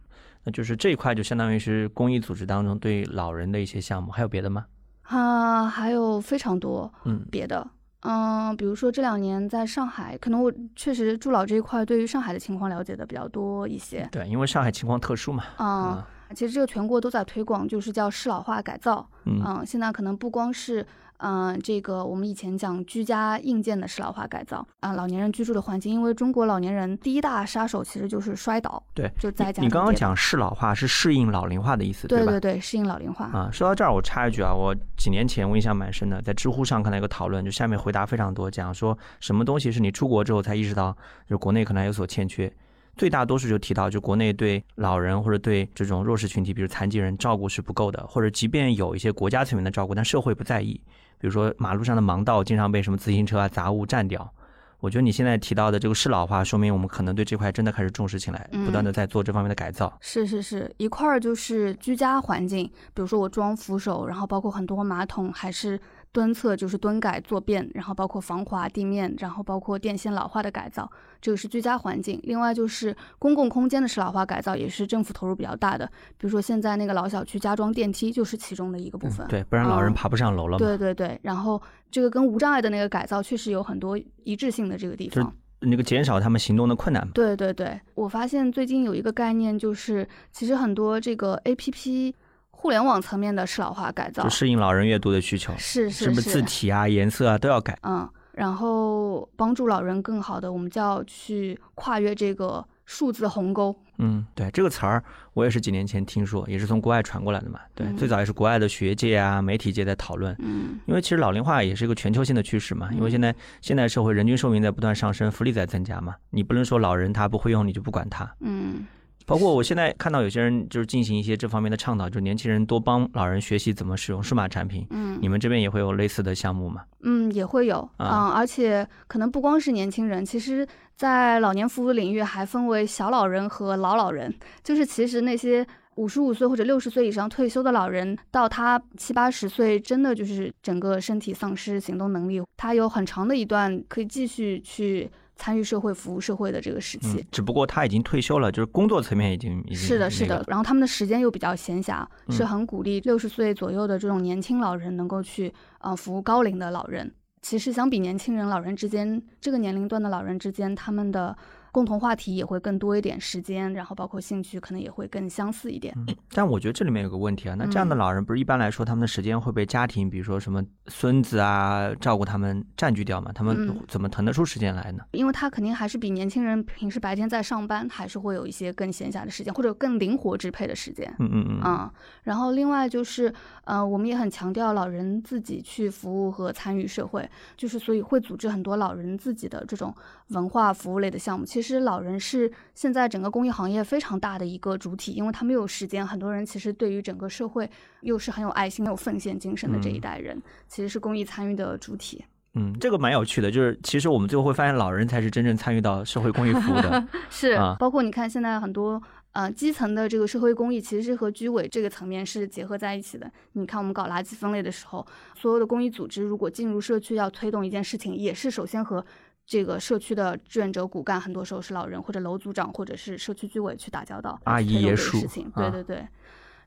那就是这一块就相当于是公益组织当中对老人的一些项目，还有别的吗？啊，还有非常多嗯别的。嗯，比如说这两年在上海，可能我确实助老这一块对于上海的情况了解的比较多一些。对，因为上海情况特殊嘛。啊、啊，其实这个全国都在推广，就是叫适老化改造。嗯嗯，现在可能不光是嗯、这个我们以前讲居家硬件的适老化改造啊、老年人居住的环境，因为中国老年人第一大杀手其实就是摔倒，对，就在家你刚刚讲适老化是适应老龄化的意思，吧？对对对，适应老龄化。啊，说到这儿，我插一句啊，我几年前我印象蛮深的，在知乎上看到一个讨论，就下面回答非常多，讲说什么东西是你出国之后才意识到，就是国内可能还有所欠缺。最大多数就提到，就国内对老人或者对这种弱势群体，比如残疾人照顾是不够的，或者即便有一些国家层面的照顾，但社会不在意。比如说马路上的盲道经常被什么自行车啊、杂物占掉。我觉得你现在提到的这个适老化，说明我们可能对这块真的开始重视起来，嗯不断的在做这方面的改造。是是是，一块儿就是居家环境，比如说我装扶手，然后包括很多马桶还是蹲厕，就是蹲改坐便，然后包括防滑地面，然后包括电线老化的改造，这个是居家环境。另外就是公共空间的适老化改造，也是政府投入比较大的，比如说现在那个老小区加装电梯就是其中的一个部分。对，不然老人嗯爬不上楼了嘛。对对对，然后这个跟无障碍的那个改造确实有很多一致性的这个地方。那个减少他们行动的困难嘛。对对对，我发现最近有一个概念，就是其实很多这个 A P P 互联网层面的适老化改造就，适应老人阅读的需求，是是不是字体啊、颜色啊都要改？嗯，然后帮助老人更好的，我们就要去跨越这个数字鸿沟。嗯，对这个词儿，我也是几年前听说，也是从国外传过来的嘛。对，嗯最早也是国外的学界啊、媒体界在讨论。嗯因为其实老龄化也是一个全球性的趋势嘛，因为现在现代社会人均寿命在不断上升，福利在增加嘛，你不能说老人他不会用你就不管他。嗯包括我现在看到有些人就是进行一些这方面的倡导，就是年轻人多帮老人学习怎么使用数码产品。嗯你们这边也会有类似的项目吗？嗯，也会有啊嗯，而且可能不光是年轻人，其实，在老年服务领域还分为小老人和老老人，就是其实那些。五十五岁或者六十岁以上退休的老人，到他七八十岁，真的就是整个身体丧失行动能力，他有很长的一段可以继续去参与社会、服务社会的这个时期。嗯，只不过他已经退休了，就是工作层面已经已经是的，是的。然后他们的时间又比较闲暇，是嗯很鼓励六十岁左右的这种年轻老人能够去呃服务高龄的老人。其实相比年轻人、老人之间，这个年龄段的老人之间，他们的共同话题也会更多一点，时间，然后包括兴趣可能也会更相似一点。但我觉得这里面有个问题啊，那这样的嗯老人不是一般来说他们的时间会被家庭，比如说什么孙子啊照顾他们占据掉嘛？他们嗯怎么腾得出时间来呢？因为他肯定还是比年轻人平时白天在上班，还是会有一些更闲暇的时间，或者更灵活支配的时间。嗯嗯嗯，嗯，然后另外就是，呃，我们也很强调老人自己去服务和参与社会，就是所以会组织很多老人自己的这种文化服务类的项目。其实老人是现在整个公益行业非常大的一个主体，因为他们有时间，很多人其实对于整个社会又是很有爱心、很有奉献精神的这一嗯代人，其实是公益参与的主体。嗯，这个蛮有趣的，就是其实我们最后会发现，老人才是真正参与到社会公益服务的。是啊，包括你看现在很多呃基层的这个社会公益，其实是和居委这个层面是结合在一起的。你看我们搞垃圾分类的时候，所有的公益组织如果进入社区要推动一件事情，也是首先和这个社区的志愿者骨干，很多时候是老人或者楼组长或者是社区居委去打交道，阿姨爷叔事情。啊对对对。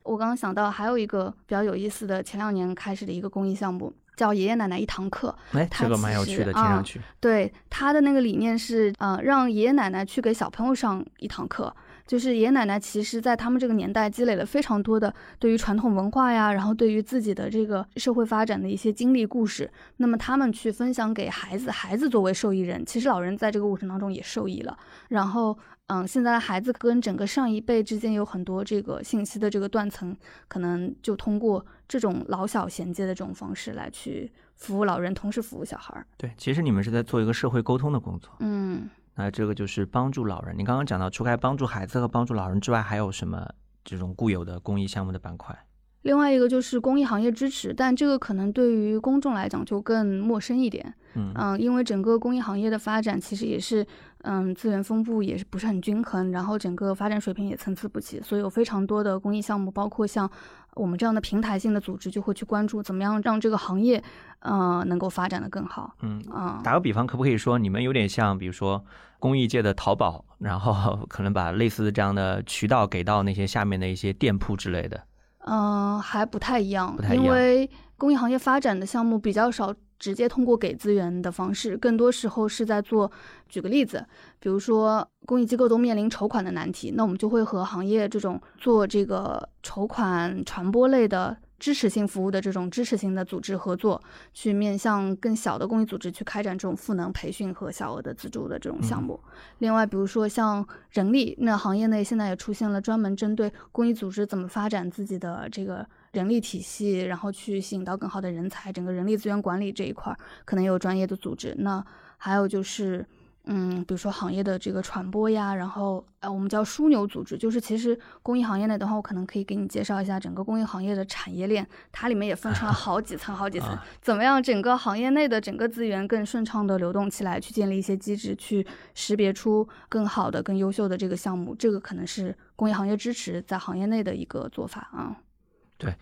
我刚刚想到还有一个比较有意思的，前两年开始的一个公益项目，叫爷爷奶奶一堂课。哎，这个蛮有趣的，听上去。对他的那个理念是，呃，让爷爷奶奶去给小朋友上一堂课。就是爷爷奶奶其实，在他们这个年代积累了非常多的对于传统文化呀，然后对于自己的这个社会发展的一些经历故事，那么他们去分享给孩子，孩子作为受益人，其实老人在这个过程当中也受益了。然后，嗯，现在的孩子跟整个上一辈之间有很多这个信息的这个断层，可能就通过这种老小衔接的这种方式来去服务老人，同时服务小孩儿。对，其实你们是在做一个社会沟通的工作。嗯。那这个就是帮助老人。你刚刚讲到，除开帮助孩子和帮助老人之外，还有什么这种固有的公益项目的板块？另外一个就是公益行业支持，但这个可能对于公众来讲就更陌生一点。嗯嗯，因为整个公益行业的发展其实也是，嗯，资源分布也是不是很均衡，然后整个发展水平也参差不齐，所以有非常多的公益项目，包括像我们这样的平台性的组织就会去关注怎么样让这个行业，呃，能够发展的更好。嗯，啊、打个比方，可不可以说你们有点像，比如说公益界的淘宝，然后 可能把类似的这样的渠道给到那些下面的一些店铺之类的？嗯，还不太一样，不太一样因为公益行业发展的项目比较少，直接通过给资源的方式，更多时候是在做。举个例子，比如说公益机构都面临筹款的难题，那我们就会和行业这种做这个筹款传播类的。支持性服务的这种支持性的组织合作，去面向更小的公益组织去开展这种赋能培训和小额的资助的这种项目。另外，比如说像人力，那行业内现在也出现了专门针对公益组织怎么发展自己的这个人力体系，然后去吸引到更好的人才，整个人力资源管理这一块儿可能也有专业的组织。那还有就是。嗯，比如说行业的这个传播呀，然后呃，我们叫枢纽组织，就是其实公益行业内的话，我可能可以给你介绍一下整个公益行业的产业链，它里面也分成了 好几层、好几层啊，怎么样整个行业内的整个资源更顺畅的流动起来，去建立一些机制，去识别出更好的、更优秀的这个项目，这个可能是公益行业支持在行业内的一个做法啊。对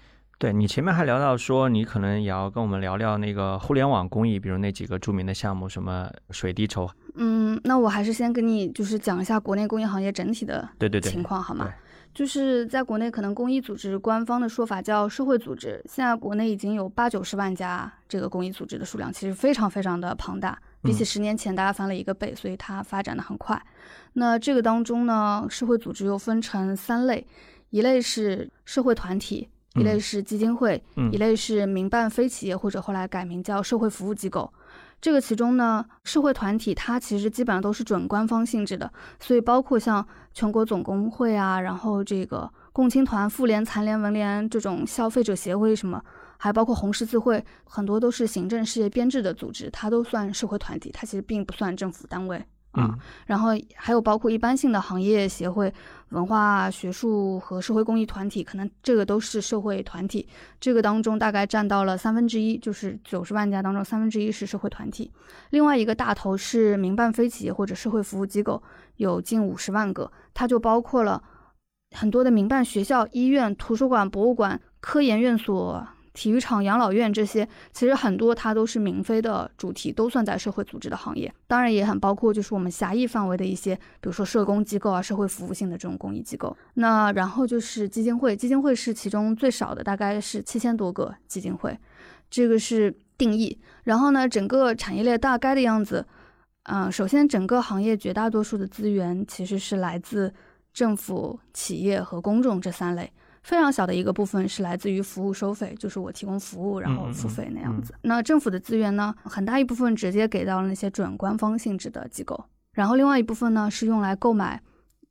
你前面还聊到说，你可能也要跟我们聊聊那个互联网公益，比如那几个著名的项目，什么水滴筹，嗯，那我还是先跟你就是讲一下国内公益行业整体的对对对，情况好吗？就是在国内，可能公益组织官方的说法叫社会组织，现在国内已经有八九十万家这个公益组织的数量，其实非常非常的庞大，比起嗯十年前大家翻了一个倍，所以它发展的很快。那这个当中呢，社会组织又分成三类，一类是社会团体。一类嗯。是基金会，嗯。一类是民办非企业或者后来改名叫社会服务机构。这个其中呢，社会团体它其实基本上都是准官方性质的，所以包括像全国总工会啊，然后这个共青团、妇联、残联、文联这种消费者协会什么，还包括红十字会，很多都是行政事业编制的组织，它都算社会团体，它其实并不算政府单位啊。嗯然后还有包括一般性的行业协会、文化、学术和社会公益团体，可能这个都是社会团体。这个当中大概占到了三分之一，就是九十万家当中三分之一是社会团体。另外一个大头是民办非企业或者社会服务机构，有近五十万个，它就包括了很多的民办学校、医院、图书馆、博物馆、科研院所。体育场、养老院这些，其实很多它都是民非的主题，都算在社会组织的行业。当然也很包括就是我们狭义范围的一些，比如说社工机构啊、社会服务性的这种公益机构。那然后就是基金会，基金会是其中最少的，大概是七千多个基金会，这个是定义。然后呢，整个产业链大概的样子，嗯、首先整个行业绝大多数的资源其实是来自政府、企业和公众这三类。非常小的一个部分是来自于服务收费，就是我提供服务然后付费那样子。那政府的资源呢，很大一部分直接给到了那些准官方性质的机构，然后另外一部分呢是用来购买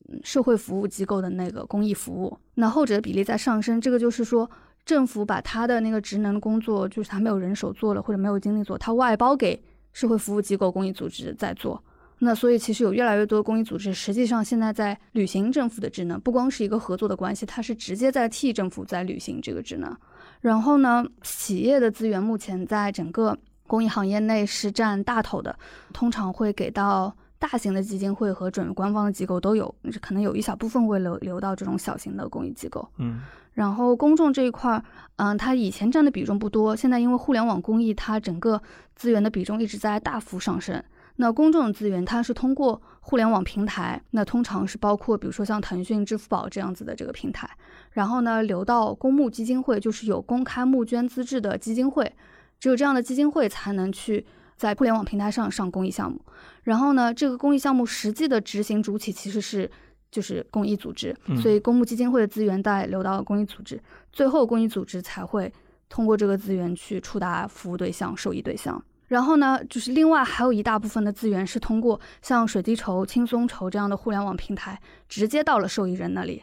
嗯社会服务机构的那个公益服务。那后者的比例在上升，这个就是说政府把他的那个职能工作，就是他没有人手做了或者没有精力做，他外包给社会服务机构、公益组织在做。那所以其实有越来越多的公益组织，实际上现在在履行政府的职能，不光是一个合作的关系，它是直接在替政府在履行这个职能。然后呢，企业的资源目前在整个公益行业内是占大头的，通常会给到大型的基金会和准官方的机构都有，可能有一小部分会留留到这种小型的公益机构。嗯然后公众这一块儿，嗯，它以前占的比重不多，现在因为互联网公益，它整个资源的比重一直在大幅上升。那公众资源，它是通过互联网平台，那通常是包括比如说像腾讯、支付宝这样子的这个平台，然后呢流到公募基金会，就是有公开募捐资质的基金会，只有这样的基金会才能去在互联网平台上上公益项目。然后呢，这个公益项目实际的执行主体其实是就是公益组织，嗯所以公募基金会的资源再流到公益组织，最后公益组织才会通过这个资源去触达服务对象、受益对象。然后呢，就是另外还有一大部分的资源是通过像水滴筹、轻松筹这样的互联网平台直接到了受益人那里。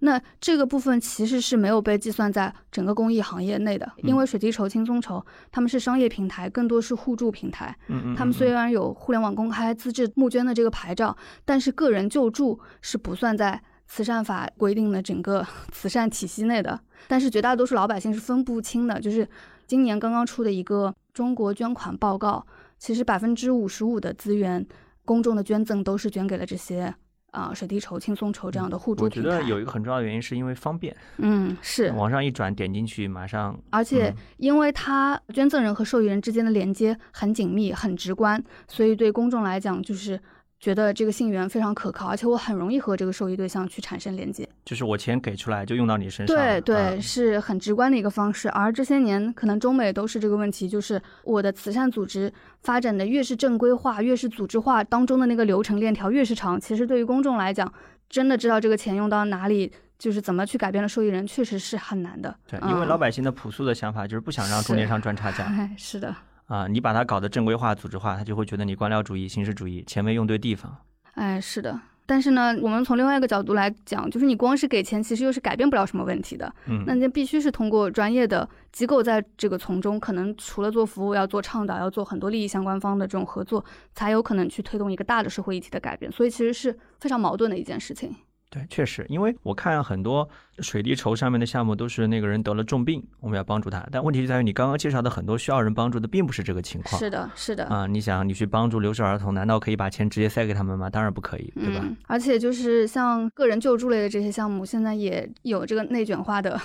那这个部分其实是没有被计算在整个公益行业内的，因为水滴筹、轻松筹他们是商业平台，更多是互助平台。嗯嗯，他们虽然有互联网公开资质募捐的这个牌照，但是个人救助是不算在慈善法规定的整个 慈善体系内的。但是绝大多数老百姓是分不清的，就是今年刚刚出的一个中国捐款报告，其实百分之五十五的资源，公众的捐赠都是捐给了这些啊、水滴筹、轻松筹这样的互助我觉。得有一个很重要的原因是因为方便，嗯，是，往上一转点进去，马上而且嗯因为它捐赠人和受益人之间的连接很紧密、很直观，所以对公众来讲就是觉得这个信源非常可靠，而且我很容易和这个受益对象去产生连接。就是我钱给出来就用到你身上，对对，啊是很直观的一个方式。而这些年，可能中美都是这个问题，就是我的慈善组织发展的越是正规化，越是组织化，当中的那个流程链条越是长，其实对于公众来讲，真的知道这个钱用到哪里。就是怎么去改变了受益人，确实是很难的。对，嗯因为老百姓的朴素的想法就是不想让中间商赚差价 哎，是的，啊，你把它搞得正规化、组织化，他就会觉得你官僚主义、形式主义，钱没用对地方。哎，是的。但是呢，我们从另外一个角度来讲，就是你光是给钱，其实又是改变不了什么问题的。嗯，那你必须是通过专业的机构在这个从中，可能除了做服务，要做倡导，要做很多利益相关方的这种合作，才有可能去推动一个大的社会议题的改变。所以其实是非常矛盾的一件事情。对，确实，因为我看很多水滴筹上面的项目都是那个人得了重病，我们要帮助他，但问题就在于你刚刚介绍的很多需要人帮助的并不是这个情况。是的，是的。啊，你想你去帮助留守儿童，难道可以把钱直接塞给他们吗？当然不可以，对吧？嗯，而且就是像个人救助类的这些项目，现在也有这个内卷化的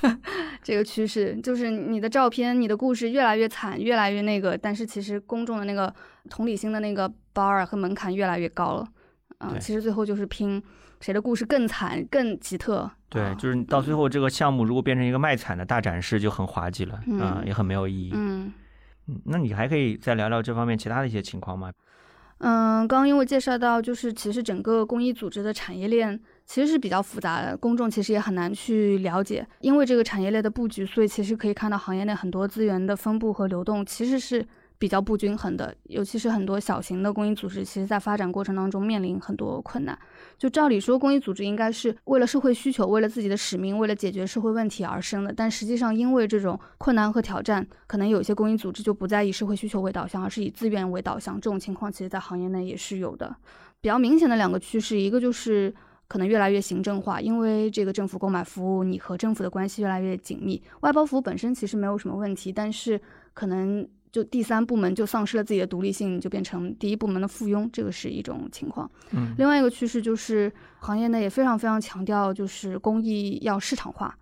这个趋势，就是你的照片、你的故事越来越惨，越来越那个，但是其实公众的那个同理心的那个 bar 和门槛越来越高了。啊、对其实最后就是拼谁的故事更惨、更奇特。对，啊就是到最后这个项目如果变成一个卖惨的大展示，就很滑稽了，啊，嗯也很没有意义。嗯。嗯，那你还可以再聊聊这方面其他的一些情况吗？嗯，刚刚因为介绍到，就是其实整个公益组织的产业链其实是比较复杂的，公众其实也很难去了解。因为这个产业链的布局，所以其实可以看到行业内很多资源的分布和流动其实是比较不均衡的，尤其是很多小型的公益组织，其实在发展过程当中面临很多困难。就照理说，公益组织应该是为了社会需求、为了自己的使命、为了解决社会问题而生的，但实际上因为这种困难和挑战，可能有些公益组织就不再以社会需求为导向，而是以资源为导向。这种情况其实在行业内也是有的。比较明显的两个趋势，一个就是可能越来越行政化，因为这个政府购买服务，你和政府的关系越来越紧密。外包服务本身其实没有什么问题，但是可能就第三部门就丧失了自己的独立性，就变成第一部门的附庸，这个是一种情况。嗯，另外一个趋势就是行业内也非常非常强调，就是公益要市场化。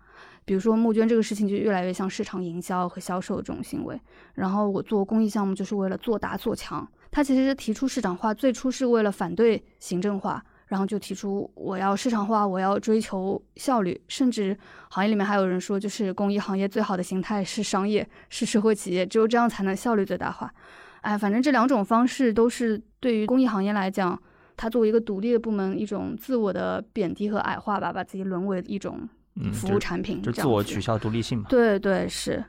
比如说募捐这个事情就越来越像市场营销和销售这种行为，然后我做公益项目就是为了做大做强。他其实提出市场化，最初是为了反对行政化，然后就提出我要市场化，我要追求效率，甚至行业里面还有人说，就是公益行业最好的形态是商业，是社会企业，只有这样才能效率最大化。哎，反正这两种方式都是对于公益行业来讲，它作为一个独立的部门，一种自我的贬低和矮化吧，把自己沦为一种嗯，服务产品，就自我取消独立性嘛。对对是。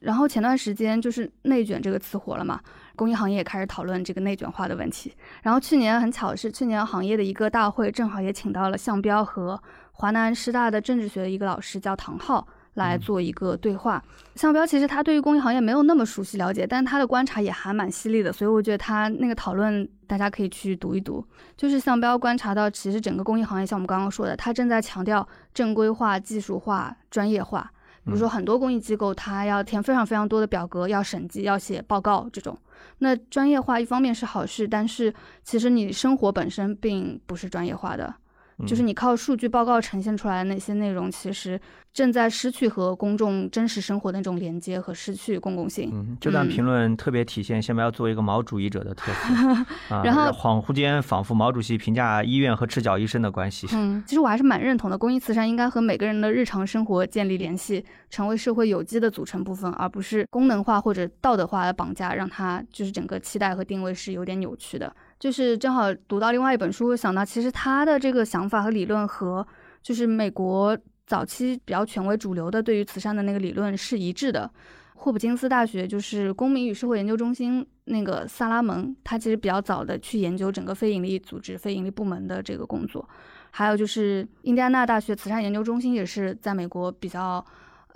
然后前段时间就是“内卷”这个词火了嘛，公益行业也开始讨论这个内卷化的问题。然后去年很巧的是，去年行业的一个大会，正好也请到了项彪和华南师大的政治学的一个老师叫唐浩来嗯做一个对话。项标其实他对于公益行业没有那么熟悉了解，但他的观察也还蛮犀利的，所以我觉得他那个讨论大家可以去读一读。就是项标观察到，其实整个公益行业像我们刚刚说的，它正在强调正规化、技术化、专业化。比如说，很多公益机构它要填非常非常多的表格，要审计，要写报告这种。那专业化一方面是好事，但是其实你生活本身并不是专业化的。就是你靠数据报告呈现出来的那些内容，其实正在失去和公众真实生活的那种连接和失去公共性。嗯，这段评论特别体现下面要作为一个毛主义者的特色 啊，然后恍惚间仿佛毛主席评价医院和赤脚医生的关系。嗯，其实我还是蛮认同的，公益慈善应该和每个人的日常生活建立联系，成为社会有机的组成部分，而不是功能化或者道德化的绑架，让它就是整个期待和定位是有点扭曲的。就是正好读到另外一本书，想到其实他的这个想法和理论和就是美国早期比较权威主流的对于慈善的那个理论是一致的。霍普金斯大学就是公民与社会研究中心那个萨拉蒙，他其实比较早的去研究整个非营利组织、非营利部门的这个工作。还有就是印第安纳大学慈善研究中心也是在美国比较。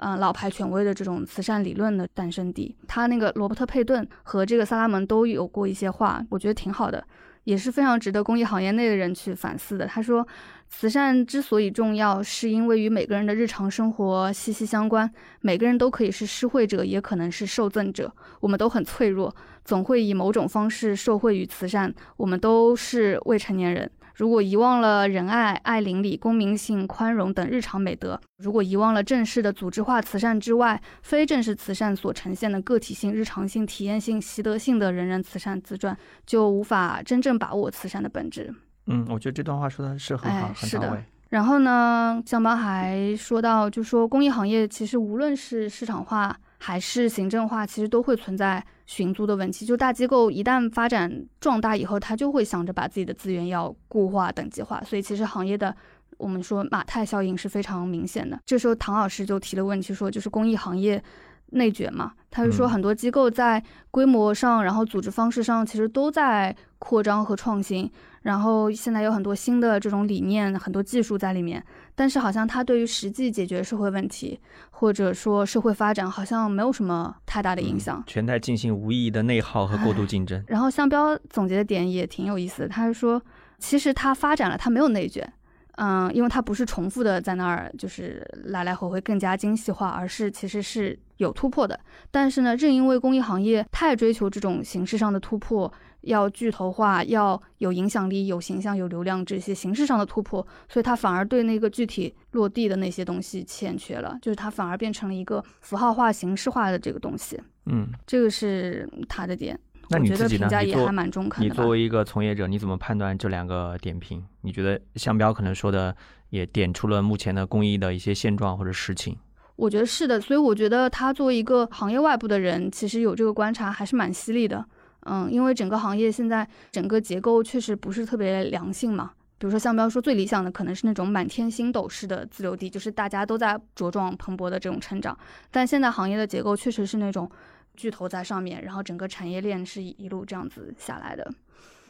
嗯，老牌权威的这种慈善理论的诞生地，他那个罗伯特佩顿和这个萨拉蒙都有过一些话，我觉得挺好的，也是非常值得公益行业内的人去反思的。他说，慈善之所以重要，是因为与每个人的日常生活息息相关，每个人都可以是施惠者，也可能是受赠者，我们都很脆弱，总会以某种方式受惠于慈善，我们都是未成年人。如果遗忘了仁爱、爱邻里、公民性、宽容等日常美德，如果遗忘了正式的组织化慈善之外，非正式慈善所呈现的个体性、日常性、体验性、习得性的人人慈善自传，就无法真正把握慈善的本质。嗯，我觉得这段话说的是很好，很到位。然后呢，江邦还说到，就说公益行业其实无论是市场化。还是行政化，其实都会存在寻租的问题。就大机构一旦发展壮大以后，他就会想着把自己的资源要固化、等级化。所以其实行业的我们说马太效应是非常明显的。这时候唐老师就提了问题，说就是公益行业内卷嘛。他就说很多机构在规模上，然后组织方式上，其实都在扩张和创新。然后现在有很多新的这种理念，很多技术在里面。但是好像它对于实际解决社会问题，或者说社会发展，好像没有什么太大的影响，全在进行无意义的内耗和过度竞争。然后向标总结的点也挺有意思的，他是说，其实它发展了，它没有内卷，嗯，因为它不是重复的在那儿，就是来来回回更加精细化，而是其实是有突破的。但是呢，正因为公益行业太追求这种形式上的突破。要巨头化，要有影响力、有形象、有流量这些形式上的突破，所以它反而对那个具体落地的那些东西欠缺了，就是它反而变成了一个符号化、形式化的这个东西。嗯，这个是它的点。那你自己呢？也还蛮中肯的。你作为一个从业者，你怎么判断这两个点评？你觉得向标可能说的也点出了目前的公益的一些现状或者实情？我觉得是的，所以我觉得他作为一个行业外部的人，其实有这个观察还是蛮犀利的。嗯，因为整个行业现在整个结构确实不是特别良性嘛。比如说，像标说最理想的可能是那种满天星斗式的自留地，就是大家都在茁壮蓬勃的这种成长。但现在行业的结构确实是那种巨头在上面，然后整个产业链是一路这样子下来的。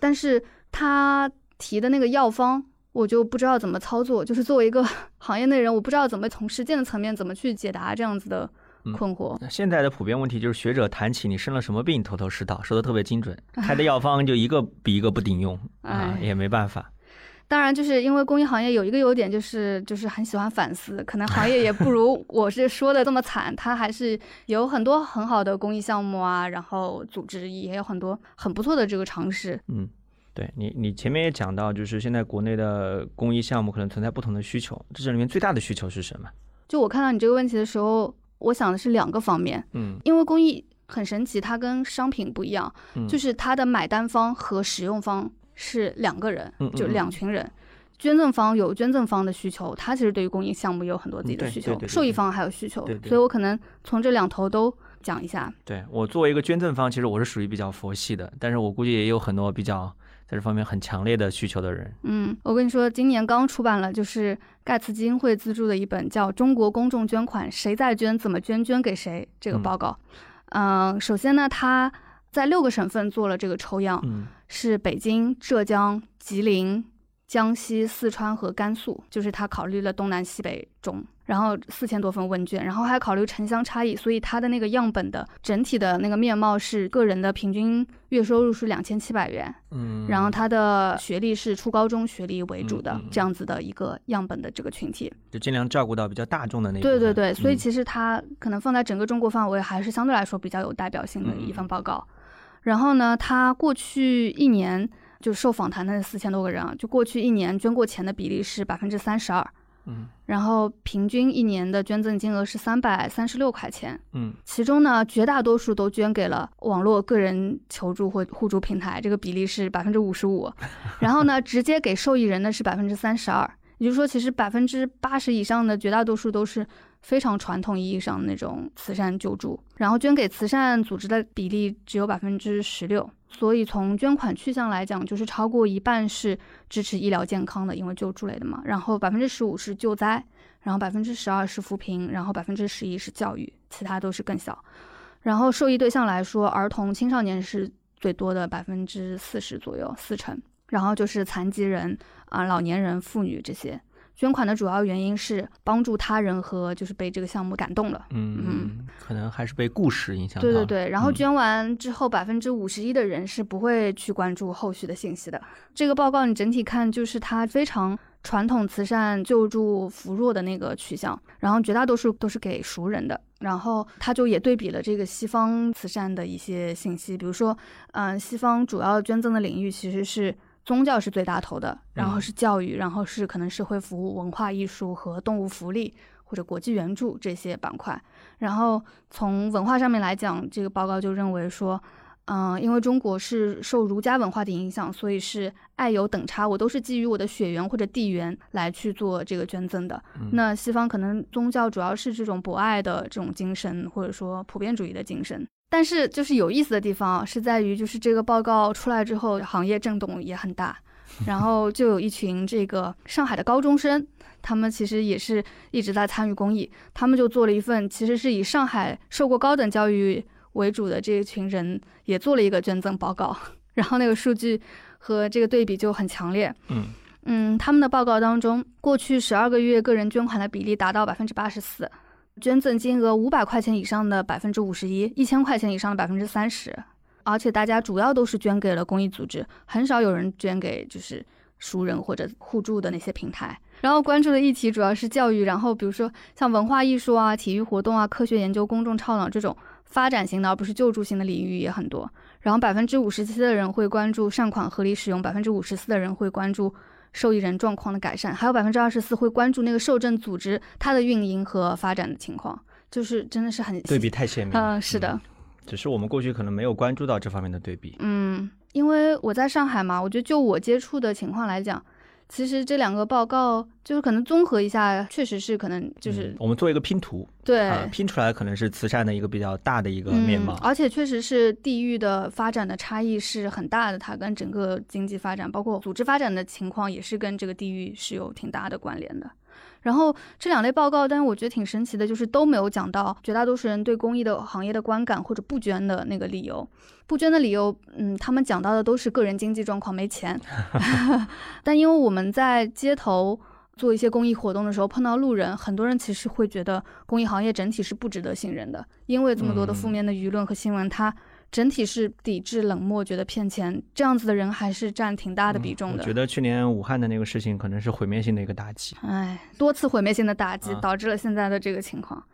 但是他提的那个药方，我就不知道怎么操作。就是作为一个 行业内人，我不知道怎么从实践的层面怎么去解答这样子的。困惑。现在的普遍问题就是学者谈起你生了什么病，头头是道，说的特别精准，开的药方就一个比一个不顶用 啊，也没办法。当然，就是因为公益行业有一个优点，就是就是很喜欢反思，可能行业也不如 我是说的这么惨，它还是有很多很好的公益项目啊，然后组织也有很多很不错的这个尝试。嗯，对你，你前面也讲到，就是现在国内的公益项目可能存在不同的需求，这里面最大的需求是什么？就我看到你这个问题的时候。我想的是两个方面，嗯，因为公益很神奇，它跟商品不一样，嗯就是它的买单方和使用方是两个人，就两群人。捐赠方有捐赠方的需求，他其实对于公益项目也有很多自己的需求，受益方还有需求，所以我可能从这两头都讲一下。对我作为一个捐赠方，其实我是属于比较佛系的，但是我估计也有很多比较。在这方面很强烈的需求的人，嗯，我跟你说，今年刚出版了，就是盖茨基金会资助的一本叫《中国公众捐款：谁在捐、怎么捐、捐给谁》这个报告。嗯，首先呢，他在六个省份做了这个抽样，是北京、浙江、吉林、江西、四川和甘肃，就是他考虑了东南西北中。然后四千多份问卷，然后还考虑城乡差异，所以它的那个样本的整体的那个面貌是个人的平均月收入是两千七百元，嗯，然后他的学历是初高中学历为主的这样子的一个样本的这个群体，就尽量照顾到比较大众的那对对对，所以其实它可能放在整个中国范围还是相对来说比较有代表性的一份报告。然后呢，他过去一年就受访谈的四千多个人啊，就过去一年捐过钱的比例是百分之三十二。嗯。然后平均一年的捐赠金额是三百三十六块钱，嗯。其中呢，绝大多数都捐给了网络个人求助或互助平台，这个比例是百分之五十五。然后呢，直接给受益人的是百分之三十二，也就是说，其实百分之八十以上的绝大多数都是非常传统意义上的那种慈善救助。然后捐给慈善组织的比例只有百分之十六，所以从捐款去向来讲，就是超过一半是支持医疗健康的，因为救助类的嘛。然后百分之十五是救灾，然后百分之十二是扶贫，然后百分之十一是教育，其他都是更小。然后受益对象来说，儿童、青少年是最多的，百分之四十左右，四成。然后就是残疾人啊、老年人、妇女这些。捐款的主要原因是帮助他人和就是被这个项目感动了。嗯，可能还是被故事影响到。对对对，然后嗯捐完之后，百分之五十一的人是不会去关注后续的信息的。这个报告你整体看，就是它非常传统慈善救助扶弱的那个取向，然后绝大多数都是给熟人的。然后他就也对比了这个西方慈善的一些信息，比如说，嗯、西方主要捐赠的领域其实是宗教是最大头的，然后嗯是教育，然后是可能社会服务、文化艺术和动物福利或者国际援助这些板块。然后从文化上面来讲，这个报告就认为说，嗯、因为中国是受儒家文化的影响，所以是爱有等差，我都是基于我的血缘或者地缘来去做这个捐赠的。嗯那西方可能宗教主要是这种博爱的这种精神，或者说普遍主义的精神。但是就是有意思的地方啊是在于，就是这个报告出来之后，行业震动也很大，然后就有一群这个上海的高中生，他们其实也是一直在参与公益，他们就做了一份其实是以上海受过高等教育为主的这一群人也做了一个捐赠报告，然后那个数据和这个对比就很强烈。嗯。嗯，他们的报告当中，过去十二个月个人捐款的比例达到百分之八十四，捐赠金额五百块钱以上的百分之五十一，一千块钱以上的百分之三十，而且大家主要都是捐给了公益组织，很少有人捐给就是熟人或者互助的那些平台。然后关注的议题主要是教育，然后比如说像文化艺术啊、体育活动啊、科学研究、公众倡导这种发展型的，而不是救助型的领域也很多。然后百分之五十七的人会关注善款合理使用，百分之五十四的人会关注受益人状况的改善，还有百分之二十四会关注那个受赠组织它的运营和发展的情况，就是真的是很对比太鲜明了。嗯，是的，只是我们过去可能没有关注到这方面的对比。嗯，因为我在上海嘛，我觉得就我接触的情况来讲，其实这两个报告就是可能综合一下，确实是可能就是、嗯我们做一个拼图对。啊，拼出来可能是慈善的一个比较大的一个面貌嗯。。而且确实是地域的发展的差异是很大的，它跟整个经济发展，包括组织发展的情况，也是跟这个地域是有挺大的关联的。然后这两类报告，但是我觉得挺神奇的，就是都没有讲到绝大多数人对公益的行业的观感或者不捐的那个理由。不捐的理由，嗯，他们讲到的都是个人经济状况没钱。但因为我们在街头做一些公益活动的时候碰到路人，很多人其实会觉得公益行业整体是不值得信任的，因为这么多的负面的舆论和新闻，它整体是抵制、冷漠、觉得骗钱，这样子的人还是占挺大的比重的。嗯我觉得去年武汉的那个事情可能是毁灭性的一个打击。哎，多次毁灭性的打击啊导致了现在的这个情况，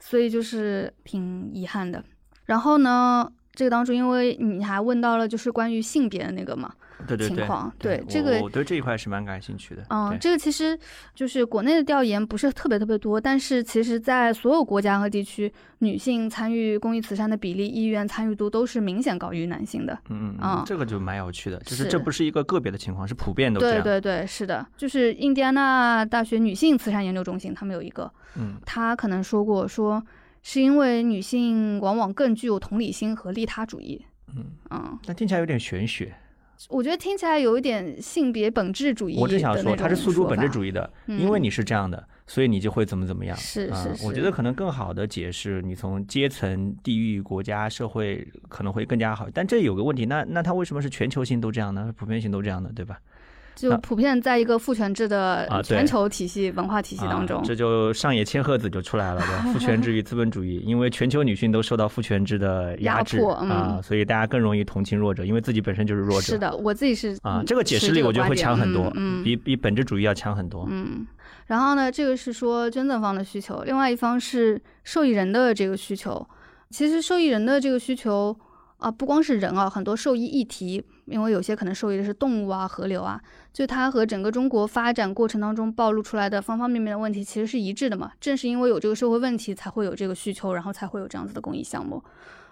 所以就是挺遗憾的。然后呢，这个当中，因为你还问到了就是关于性别的那个嘛，对对对，情况对对这个我我对这一块是蛮感兴趣的。嗯，这个其实就是国内的调研不是特别特别多，但是其实在所有国家和地区，女性参与公益慈善的比例、意愿参与度都是明显高于男性的。嗯嗯这个就蛮有趣的，就是是这不是一个个别的情况，是普遍都这样。对对对，是的，就是印第安纳大学女性慈善研究中心，他们有一个，嗯他可能说过说。是因为女性往往更具有同理心和利他主义，嗯，嗯，但听起来有点玄学。我觉得听起来有一点性别本质主义。我只想说，它是诉诸本质主义，的，嗯因为你是这样的，所以你就会怎么怎么样。是是，我觉得可能更好的解释，你从阶层、地域、国家、社会可能会更加好。但这有个问题，那那它为什么是全球性都这样呢？普遍性都这样的，对吧？就普遍在一个父权制的全球体系、文化体系当中啊，，这就上野千鹤子就出来了？父权制与资本主义，因为全球女性都受到父权制的压制压迫嗯啊，所以大家更容易同情弱者，因为自己本身就是弱者。是的，我自己是啊，嗯这个解释力我觉得会强很多，嗯嗯比比本质主义要强很多。嗯，然后呢，这个是说捐赠方的需求，另外一方是受益人的这个需求。其实受益人的这个需求，啊，不光是人啊，很多兽医议题，因为有些可能受益的是动物啊、河流啊，就它和整个中国发展过程当中暴露出来的方方面面的问题其实是一致的嘛。正是因为有这个社会问题，才会有这个需求，然后才会有这样子的公益项目。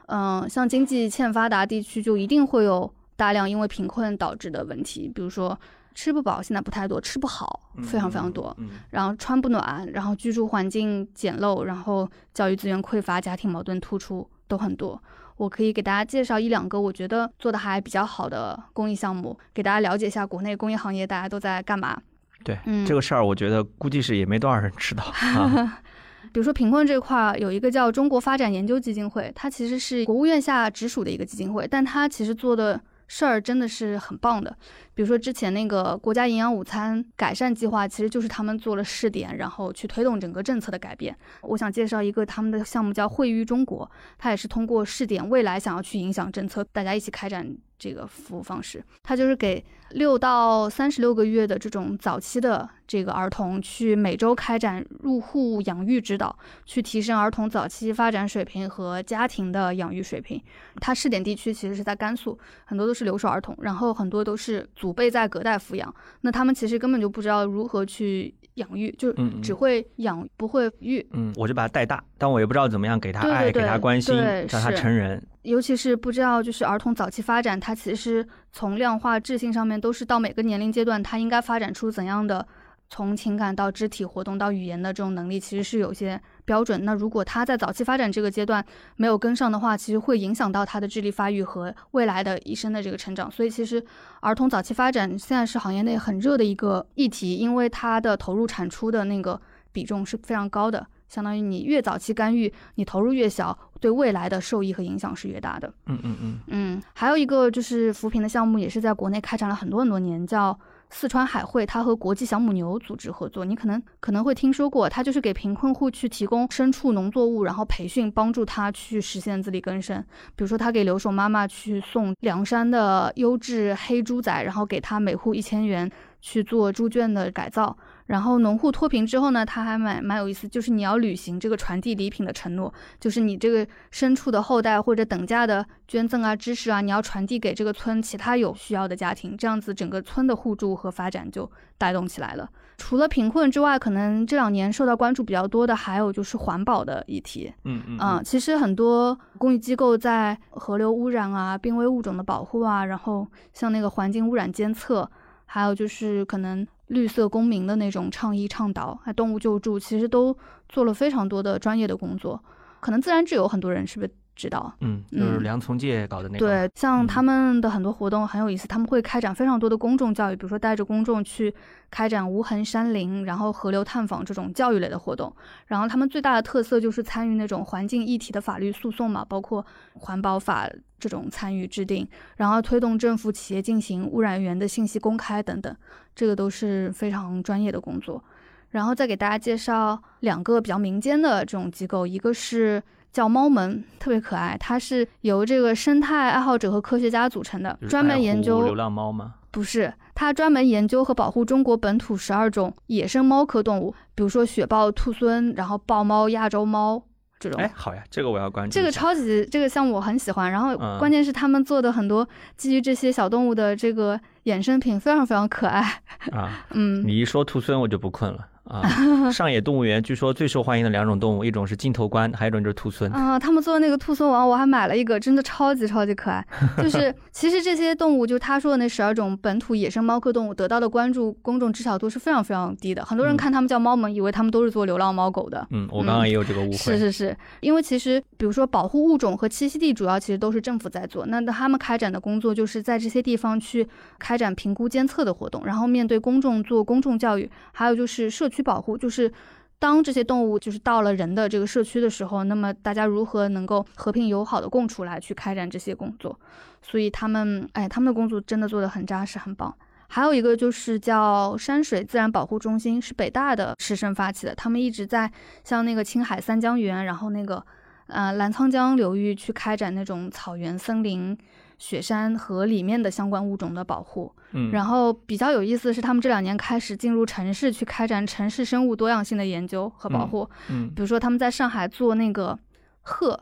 嗯，像经济欠发达地区，就一定会有大量因为贫困导致的问题，比如说吃不饱，现在不太多，吃不好非常非常多，嗯然后穿不暖，然后居住环境简陋，然后教育资源匮乏，家庭矛盾突出都很多。我可以给大家介绍一两个我觉得做的还比较好的公益项目，给大家了解一下国内公益行业大家都在干嘛。对，嗯这个事儿我觉得估计是也没多少人知道 啊。比如说贫困这块儿有一个叫中国发展研究基金会，它其实是国务院下直属的一个基金会，但它其实做的事儿真的是很棒的。比如说之前那个国家营养午餐改善计划，其实就是他们做了试点，然后去推动整个政策的改变。我想介绍一个他们的项目叫惠于中国，它也是通过试点未来想要去影响政策，大家一起开展这个服务方式。它就是给六到三十六个月的这种早期的这个儿童，去每周开展入户养育指导，去提升儿童早期发展水平和家庭的养育水平。它试点地区其实是在甘肃，很多都是留守儿童，然后很多都是祖辈在隔代抚养，那他们其实根本就不知道如何去养育，就只会养不会育。嗯，我就把他带大，但我也不知道怎么样给他爱，对对对给他关心，让他成人。尤其是不知道，就是儿童早期发展，它其实从量化、智性上面都是到每个年龄阶段，他应该发展出怎样的，从情感到肢体活动到语言的这种能力，其实是有些标准。那如果他在早期发展这个阶段没有跟上的话，其实会影响到他的智力发育和未来的一生的这个成长。所以其实儿童早期发展现在是行业内很热的一个议题，因为它的投入产出的那个比重是非常高的。相当于你越早期干预，你投入越小，对未来的受益和影响是越大的。嗯嗯嗯，嗯，还有一个就是扶贫的项目，也是在国内开展了很多很多年，叫四川海汇，它和国际小母牛组织合作，你可能可能会听说过，它就是给贫困户去提供牲畜农作物，然后培训，帮助他去实现自力更生。比如说，他给留守妈妈去送凉山的优质黑猪仔，然后给他每户一千元去做猪圈的改造。然后农户脱贫之后呢，他还蛮蛮有意思，就是你要履行这个传递礼品的承诺，就是你这个牲畜的后代或者等价的捐赠啊、知识啊，你要传递给这个村其他有需要的家庭，这样子整个村的互助和发展就带动起来了。除了贫困之外，可能这两年受到关注比较多的还有就是环保的议题。嗯嗯嗯，其实很多公益机构在河流污染啊、濒危物种的保护啊，然后像那个环境污染监测，还有就是可能绿色公民的那种倡议倡导，还动物救助，其实都做了非常多的专业的工作。可能自然志有很多人是不是知道？嗯，就是嗯梁从诫搞的那个。对，像嗯他们的很多活动很有意思，他们会开展非常多的公众教育，比如说带着公众去开展无痕山林，然后河流探访这种教育类的活动。然后他们最大的特色就是参与那种环境议题的法律诉讼嘛，包括环保法这种参与制定，然后推动政府企业进行污染源的信息公开等等，这个都是非常专业的工作。然后再给大家介绍两个比较民间的这种机构，一个是叫猫门，特别可爱，它是由这个生态爱好者和科学家组成的就，是专门研究流浪猫吗？不是，它专门研究和保护中国本土十二种野生猫科动物，比如说雪豹、兔狲，然后豹猫、亚洲猫这种。哎，好呀，这个我要关注这个超级这个项目我很喜欢，然后嗯关键是他们做的很多基于这些小动物的这个衍生品非常非常可爱，啊，嗯，你一说兔狲我就不困了啊！上野动物园据说最受欢迎的两种动物，一种是金头冠，还有一种就是兔狲。啊、他们做的那个兔狲王，我还买了一个，真的超级超级可爱。就是 其实这些动物，就他说的那十二种本土野生猫科动物，得到的关注、公众知晓度是非常非常低的。很多人嗯看他们叫猫们，以为他们都是做流浪猫狗的。嗯，我刚刚也有这个误会。是是是，因为其实比如说保护物种和栖息地，主要其实都是政府在做。那他们开展的工作就是在这些地方去开展评估监测的活动，然后面对公众做公众教育，还有就是社区保护，就是。当这些动物就是到了人的这个社区的时候，那么大家如何能够和平友好的共处来去开展这些工作？所以他们，哎，他们的工作真的做得很扎实，很棒。还有一个就是叫山水自然保护中心，是北大的师生发起的，他们一直在像那个青海三江源，然后那个呃澜沧江流域去开展那种草原、森林、雪山和里面的相关物种的保护。嗯，然后比较有意思的是，他们这两年开始进入城市去开展城市生物多样性的研究和保护。嗯比如说，他们在上海做那个鹤，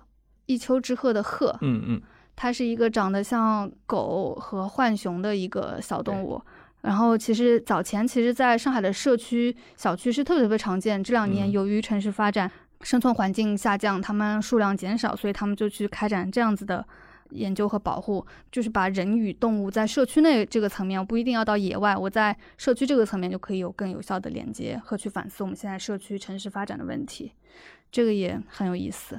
一丘之貉的鹤，嗯嗯它是一个长得像狗和浣熊的一个小动物。然后其实早前其实在上海的社区小区是特别特别常见，这两年由于城市发展，生存环境下降，它们数量减少，所以他们就去开展这样子的。研究和保护，就是把人与动物在社区内这个层面，不一定要到野外，我在社区这个层面就可以有更有效的连接和去反思我们现在社区城市发展的问题，这个也很有意思。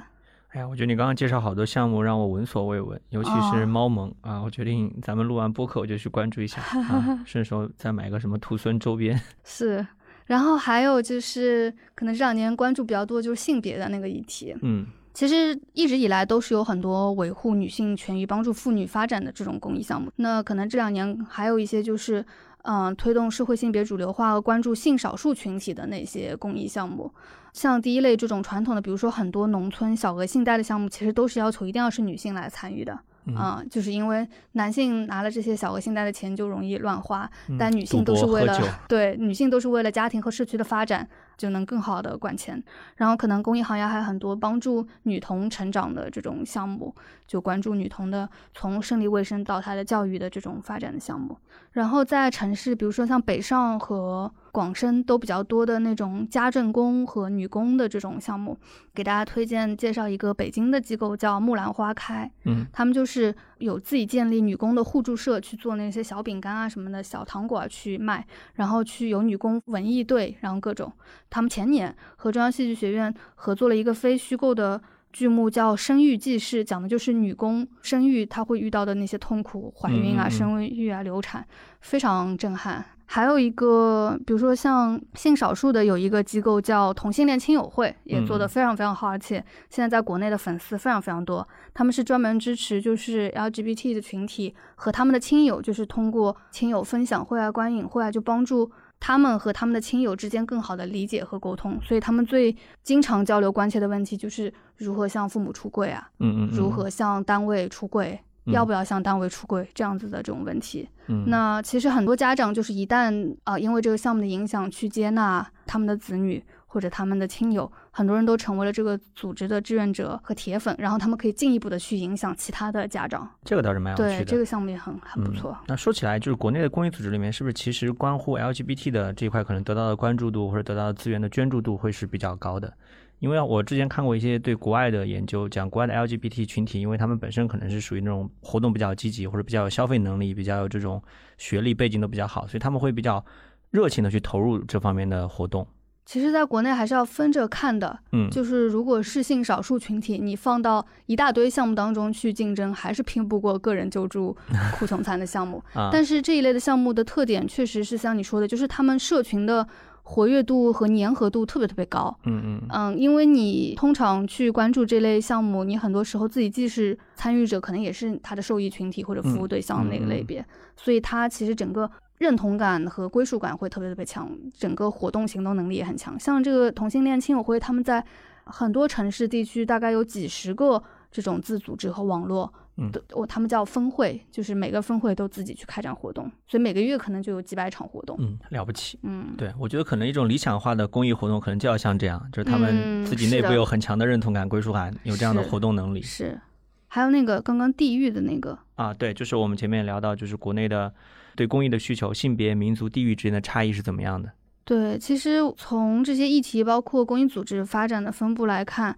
哎呀，我觉得你刚刚介绍好多项目让我闻所未闻，尤其是猫盟啊，我决定咱们录完播客我就去关注一下，顺手再买个什么兔孙周边。是，然后还有就是可能这两年关注比较多就是性别的那个议题，嗯。其实一直以来都是有很多维护女性权益、帮助妇女发展的这种公益项目。那可能这两年还有一些就是，嗯，推动社会性别主流化和关注性少数群体的那些公益项目。像第一类这种传统的，比如说很多农村小额信贷的项目，其实都是要求一定要是女性来参与的。啊，就是因为男性拿了这些小额信贷的钱就容易乱花，但女性都是为了对女性都是为了家庭和社区的发展。就能更好的管钱，然后可能公益行业还有很多帮助女童成长的这种项目，就关注女童的从生理卫生到她的教育的这种发展的项目。然后在城市，比如说像北上和广深都比较多的那种家政工和女工的这种项目，给大家推荐介绍一个北京的机构叫木兰花开，嗯，他们就是有自己建立女工的互助社去做那些小饼干啊什么的小糖果去卖，然后去有女工文艺队，然后各种。他们前年和中央戏剧学院合作了一个非虚构的剧目，叫《生育记事》，讲的就是女工生育她会遇到的那些痛苦，怀孕啊、生育啊、流产，非常震撼。还有一个，比如说像性少数的，有一个机构叫同性恋亲友会，也做得非常非常好，而且现在在国内的粉丝非常非常多。他们是专门支持就是 LGBT 的群体和他们的亲友，就是通过亲友分享会啊、观影会啊，就帮助。他们和他们的亲友之间更好的理解和沟通，所以他们最经常交流关切的问题就是如何向父母出柜啊，嗯嗯，如何向单位出柜，要不要向单位出柜这样子的这种问题。嗯，那其实很多家长就是一旦啊因为这个项目的影响去接纳他们的子女。或者他们的亲友，很多人都成为了这个组织的志愿者和铁粉，然后他们可以进一步的去影响其他的家长。这个倒是蛮有趣的。对，这个项目也很很不错。那说起来，就是国内的公益组织里面，是不是其实关乎 LGBT 的这一块，可能得到的关注度或者得到的资源的捐助度会是比较高的？因为我之前看过一些对国外的研究，讲国外的 LGBT 群体，因为他们本身可能是属于那种活动比较积极，或者比较有消费能力，比较有这种学历背景都比较好，所以他们会比较热情的去投入这方面的活动。其实，在国内还是要分着看的，嗯，就是如果是性少数群体，你放到一大堆项目当中去竞争，还是拼不过个人救助、库存餐的项目。但是这一类的项目的特点，确实是像你说的，就是他们社群的活跃度和粘合度特别特别高。嗯嗯嗯，因为你通常去关注这类项目，你很多时候自己既是参与者，可能也是他的受益群体或者服务对象那个类别，所以它其实整个。认同感和归属感会特别特别强，整个活动行动能力也很强。像这个同性恋亲友会，他们在很多城市地区大概有几十个这种自组织和网络，嗯，我他们叫分会，就是每个分会都自己去开展活动，所以每个月可能就有几百场活动，嗯，了不起，嗯，对，我觉得可能一种理想化的公益活动，可能就要像这样，就是他们自己内部有很强的认同感、归属感，有这样的活动能力。是，还有那个刚刚地域的那个啊，对，就是我们前面聊到，就是国内的。对公益的需求，性别、民族、地域之间的差异是怎么样的？对，其实从这些议题，包括公益组织发展的分布来看，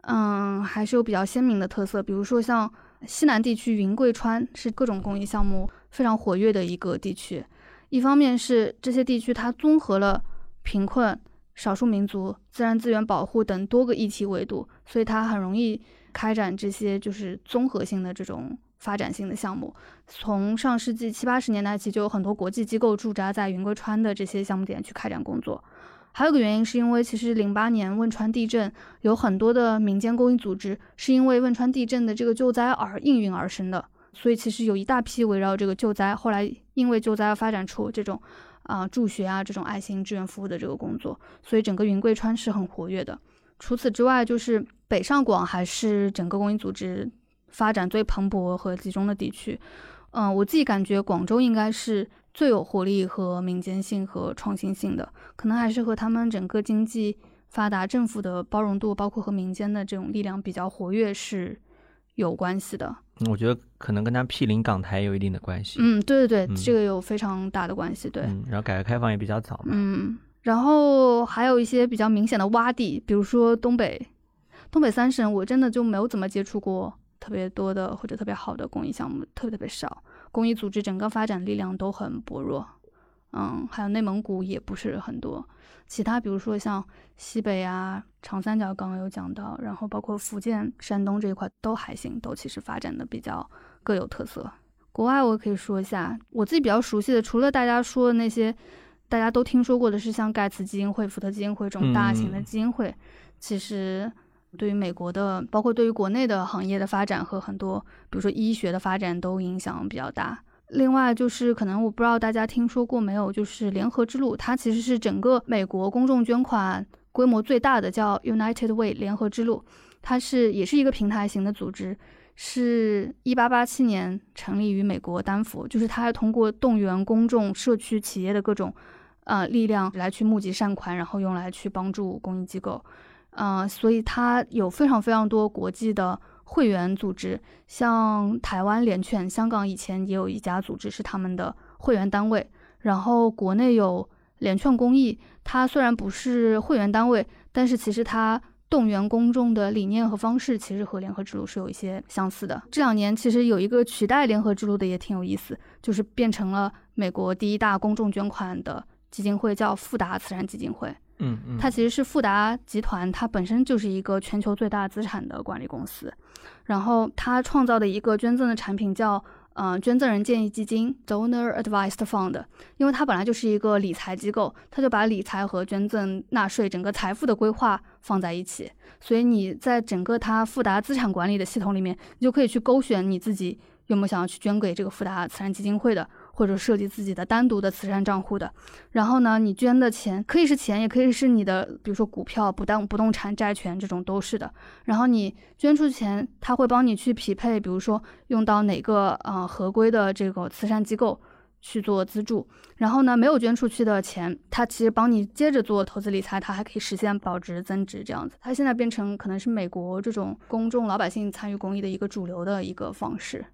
嗯，还是有比较鲜明的特色。比如说，像西南地区云贵川是各种公益项目非常活跃的一个地区。一方面是这些地区它综合了贫困、少数民族、自然资源保护等多个议题维度，所以它很容易开展这些就是综合性的这种。发展性的项目，从上世纪七八十年代起，就有很多国际机构驻扎在云贵川的这些项目点去开展工作。还有个原因，是因为其实零八年汶川地震，有很多的民间公益组织是因为汶川地震的这个救灾而应运而生的，所以其实有一大批围绕这个救灾，后来因为救灾而发展出这种啊助学啊这种爱心志愿服务的这个工作，所以整个云贵川是很活跃的。除此之外，就是北上广还是整个公益组织。发展最蓬勃和集中的地区，嗯，我自己感觉广州应该是最有活力和民间性和创新性的，可能还是和他们整个经济发达、政府的包容度，包括和民间的这种力量比较活跃是有关系的。嗯我觉得可能跟他毗邻港台有一定的关系。嗯，对对对，嗯这个有非常大的关系，对。嗯，然后改革开放也比较早嘛。嗯，然后还有一些比较明显的洼地，比如说东北，东北三省，我真的就没有怎么接触过特别多的或者特别好的公益项目，特别特别少。公益组织整个发展力量都很薄弱，嗯，还有内蒙古也不是很多。其他比如说像西北啊、长三角刚刚有讲到，然后包括福建、山东这一块都还行，都其实发展的比较各有特色。国外我可以说一下，我自己比较熟悉的，除了大家说的那些大家都听说过的是像盖茨基金会、福特基金会这种大型的嗯基金会，其实对于美国的，包括对于国内的行业的发展和很多，比如说医学的发展都影响比较大。另外就是可能我不知道大家听说过没有，就是联合之路，它其实是整个美国公众捐款规模最大的，叫 United Way 联合之路，它是也是一个平台型的组织，是一八八七年成立于美国丹佛，就是它还通过动员公众、社区、企业的各种呃力量来去募集善款，然后用来去帮助公益机构，呃，所以它有非常非常多国际的会员组织，像台湾联劝，香港以前也有一家组织是他们的会员单位，然后国内有联劝公益，它虽然不是会员单位，但是其实它动员公众的理念和方式，其实和联合之路是有一些相似的。这两年其实有一个取代联合之路的也挺有意思，就是变成了美国第一大公众捐款的基金会，叫富达慈善基金会。嗯嗯，它其实是富达集团，它本身就是一个全球最大资产的管理公司，然后它创造的一个捐赠的产品叫呃捐赠人建议基金 （Donor Advised Fund），因为它本来就是一个理财机构，它就把理财和捐赠、纳税整个财富的规划放在一起，所以你在整个它富达资产管理的系统里面，你就可以去勾选你自己有没有想要去捐给这个富达慈善基金会的。或者设计自己的单独的慈善账户的，然后呢，你捐的钱可以是钱，也可以是你的，比如说股票、不当不动产、债权这种都是的。然后你捐出钱，他会帮你去匹配，比如说用到哪个呃合规的这个慈善机构去做资助。然后呢，没有捐出去的钱，它其实帮你接着做投资理财，它还可以实现保值增值这样子。它现在变成可能是美国这种公众老百姓参与公益的一个主流的一个方式。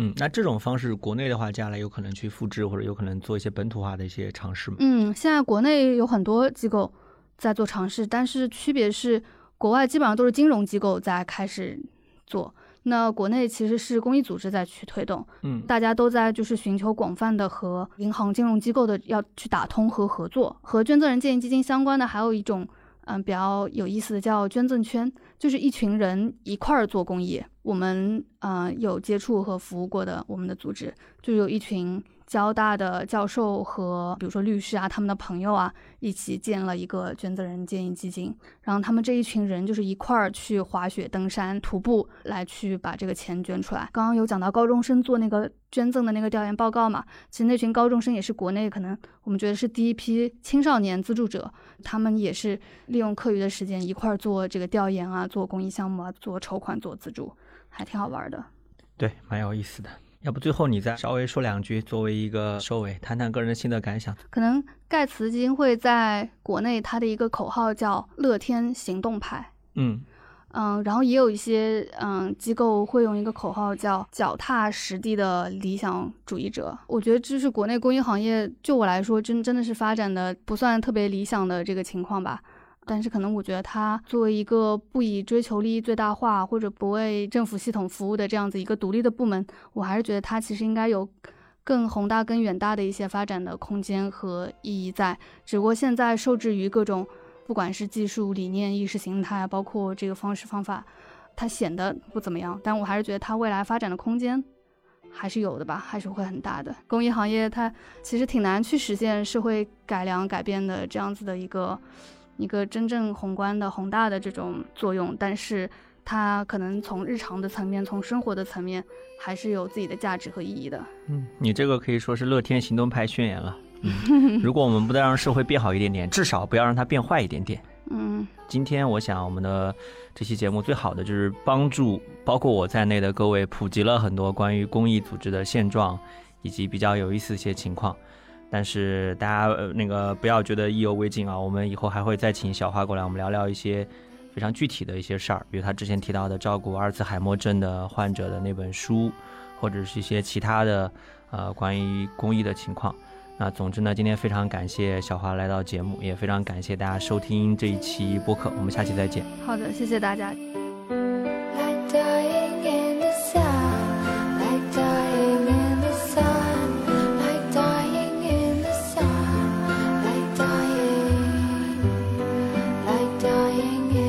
嗯，那这种方式国内的话，将来有可能去复制，或者有可能做一些本土化的一些尝试吗？嗯，现在国内有很多机构在做尝试，但是区别是，国外基本上都是金融机构在开始做，那国内其实是公益组织在去推动，嗯大家都在就是寻求广泛的和银行、金融机构的要去打通和合作。和捐赠人建议基金相关的还有一种，嗯，比较有意思的叫捐赠圈，就是一群人一块儿做公益。我们呃有接触和服务过的我们的组织，就有一群交大的教授和比如说律师啊，他们的朋友啊，一起建了一个捐赠人建议基金，然后他们这一群人就是一块儿去滑雪、登山、徒步，来去把这个钱捐出来。刚刚有讲到高中生做那个捐赠的那个调研报告嘛，其实那群高中生也是国内可能我们觉得是第一批青少年资助者，他们也是利用课余的时间一块儿做这个调研啊，做公益项目啊，做筹款、做资助，还挺好玩的。对，蛮有意思的。要不最后你再稍微说两句，作为一个收尾，谈谈个人的心得感想。可能盖茨基金会在国内它的一个口号叫“乐天行动派”，嗯嗯，然后也有一些嗯机构会用一个口号叫“脚踏实地的理想主义者”。我觉得这是国内公益行业，就我来说，真真的是发展的不算特别理想的这个情况吧。但是可能我觉得它作为一个不以追求利益最大化或者不为政府系统服务的这样子一个独立的部门，我还是觉得它其实应该有更宏大、更远大的一些发展的空间和意义在。只不过现在受制于各种。不管是技术理念、意识形态，包括这个方式方法，它显得不怎么样。但我还是觉得它未来发展的空间还是有的吧，还是会很大的。公益行业它其实挺难去实现社会改良、改变的这样子的一个一个真正宏观的、宏大的这种作用，但是它可能从日常的层面、从生活的层面，还是有自己的价值和意义的。嗯，你这个可以说是乐天行动派宣言了。嗯，如果我们不再让社会变好一点点，至少不要让它变坏一点点。嗯今天我想我们的这期节目最好的就是帮助包括我在内的各位普及了很多关于公益组织的现状以及比较有意思的一些情况。但是大家、呃、那个不要觉得意犹未尽啊，我们以后还会再请小花过来，我们聊聊一些非常具体的一些事儿，比如他之前提到的照顾阿尔茨海默症的患者的那本书，或者是一些其他的呃关于公益的情况。那总之呢，今天非常感谢小花来到节目，也非常感谢大家收听这一期播客，我们下期再见。好的，谢谢大家。lying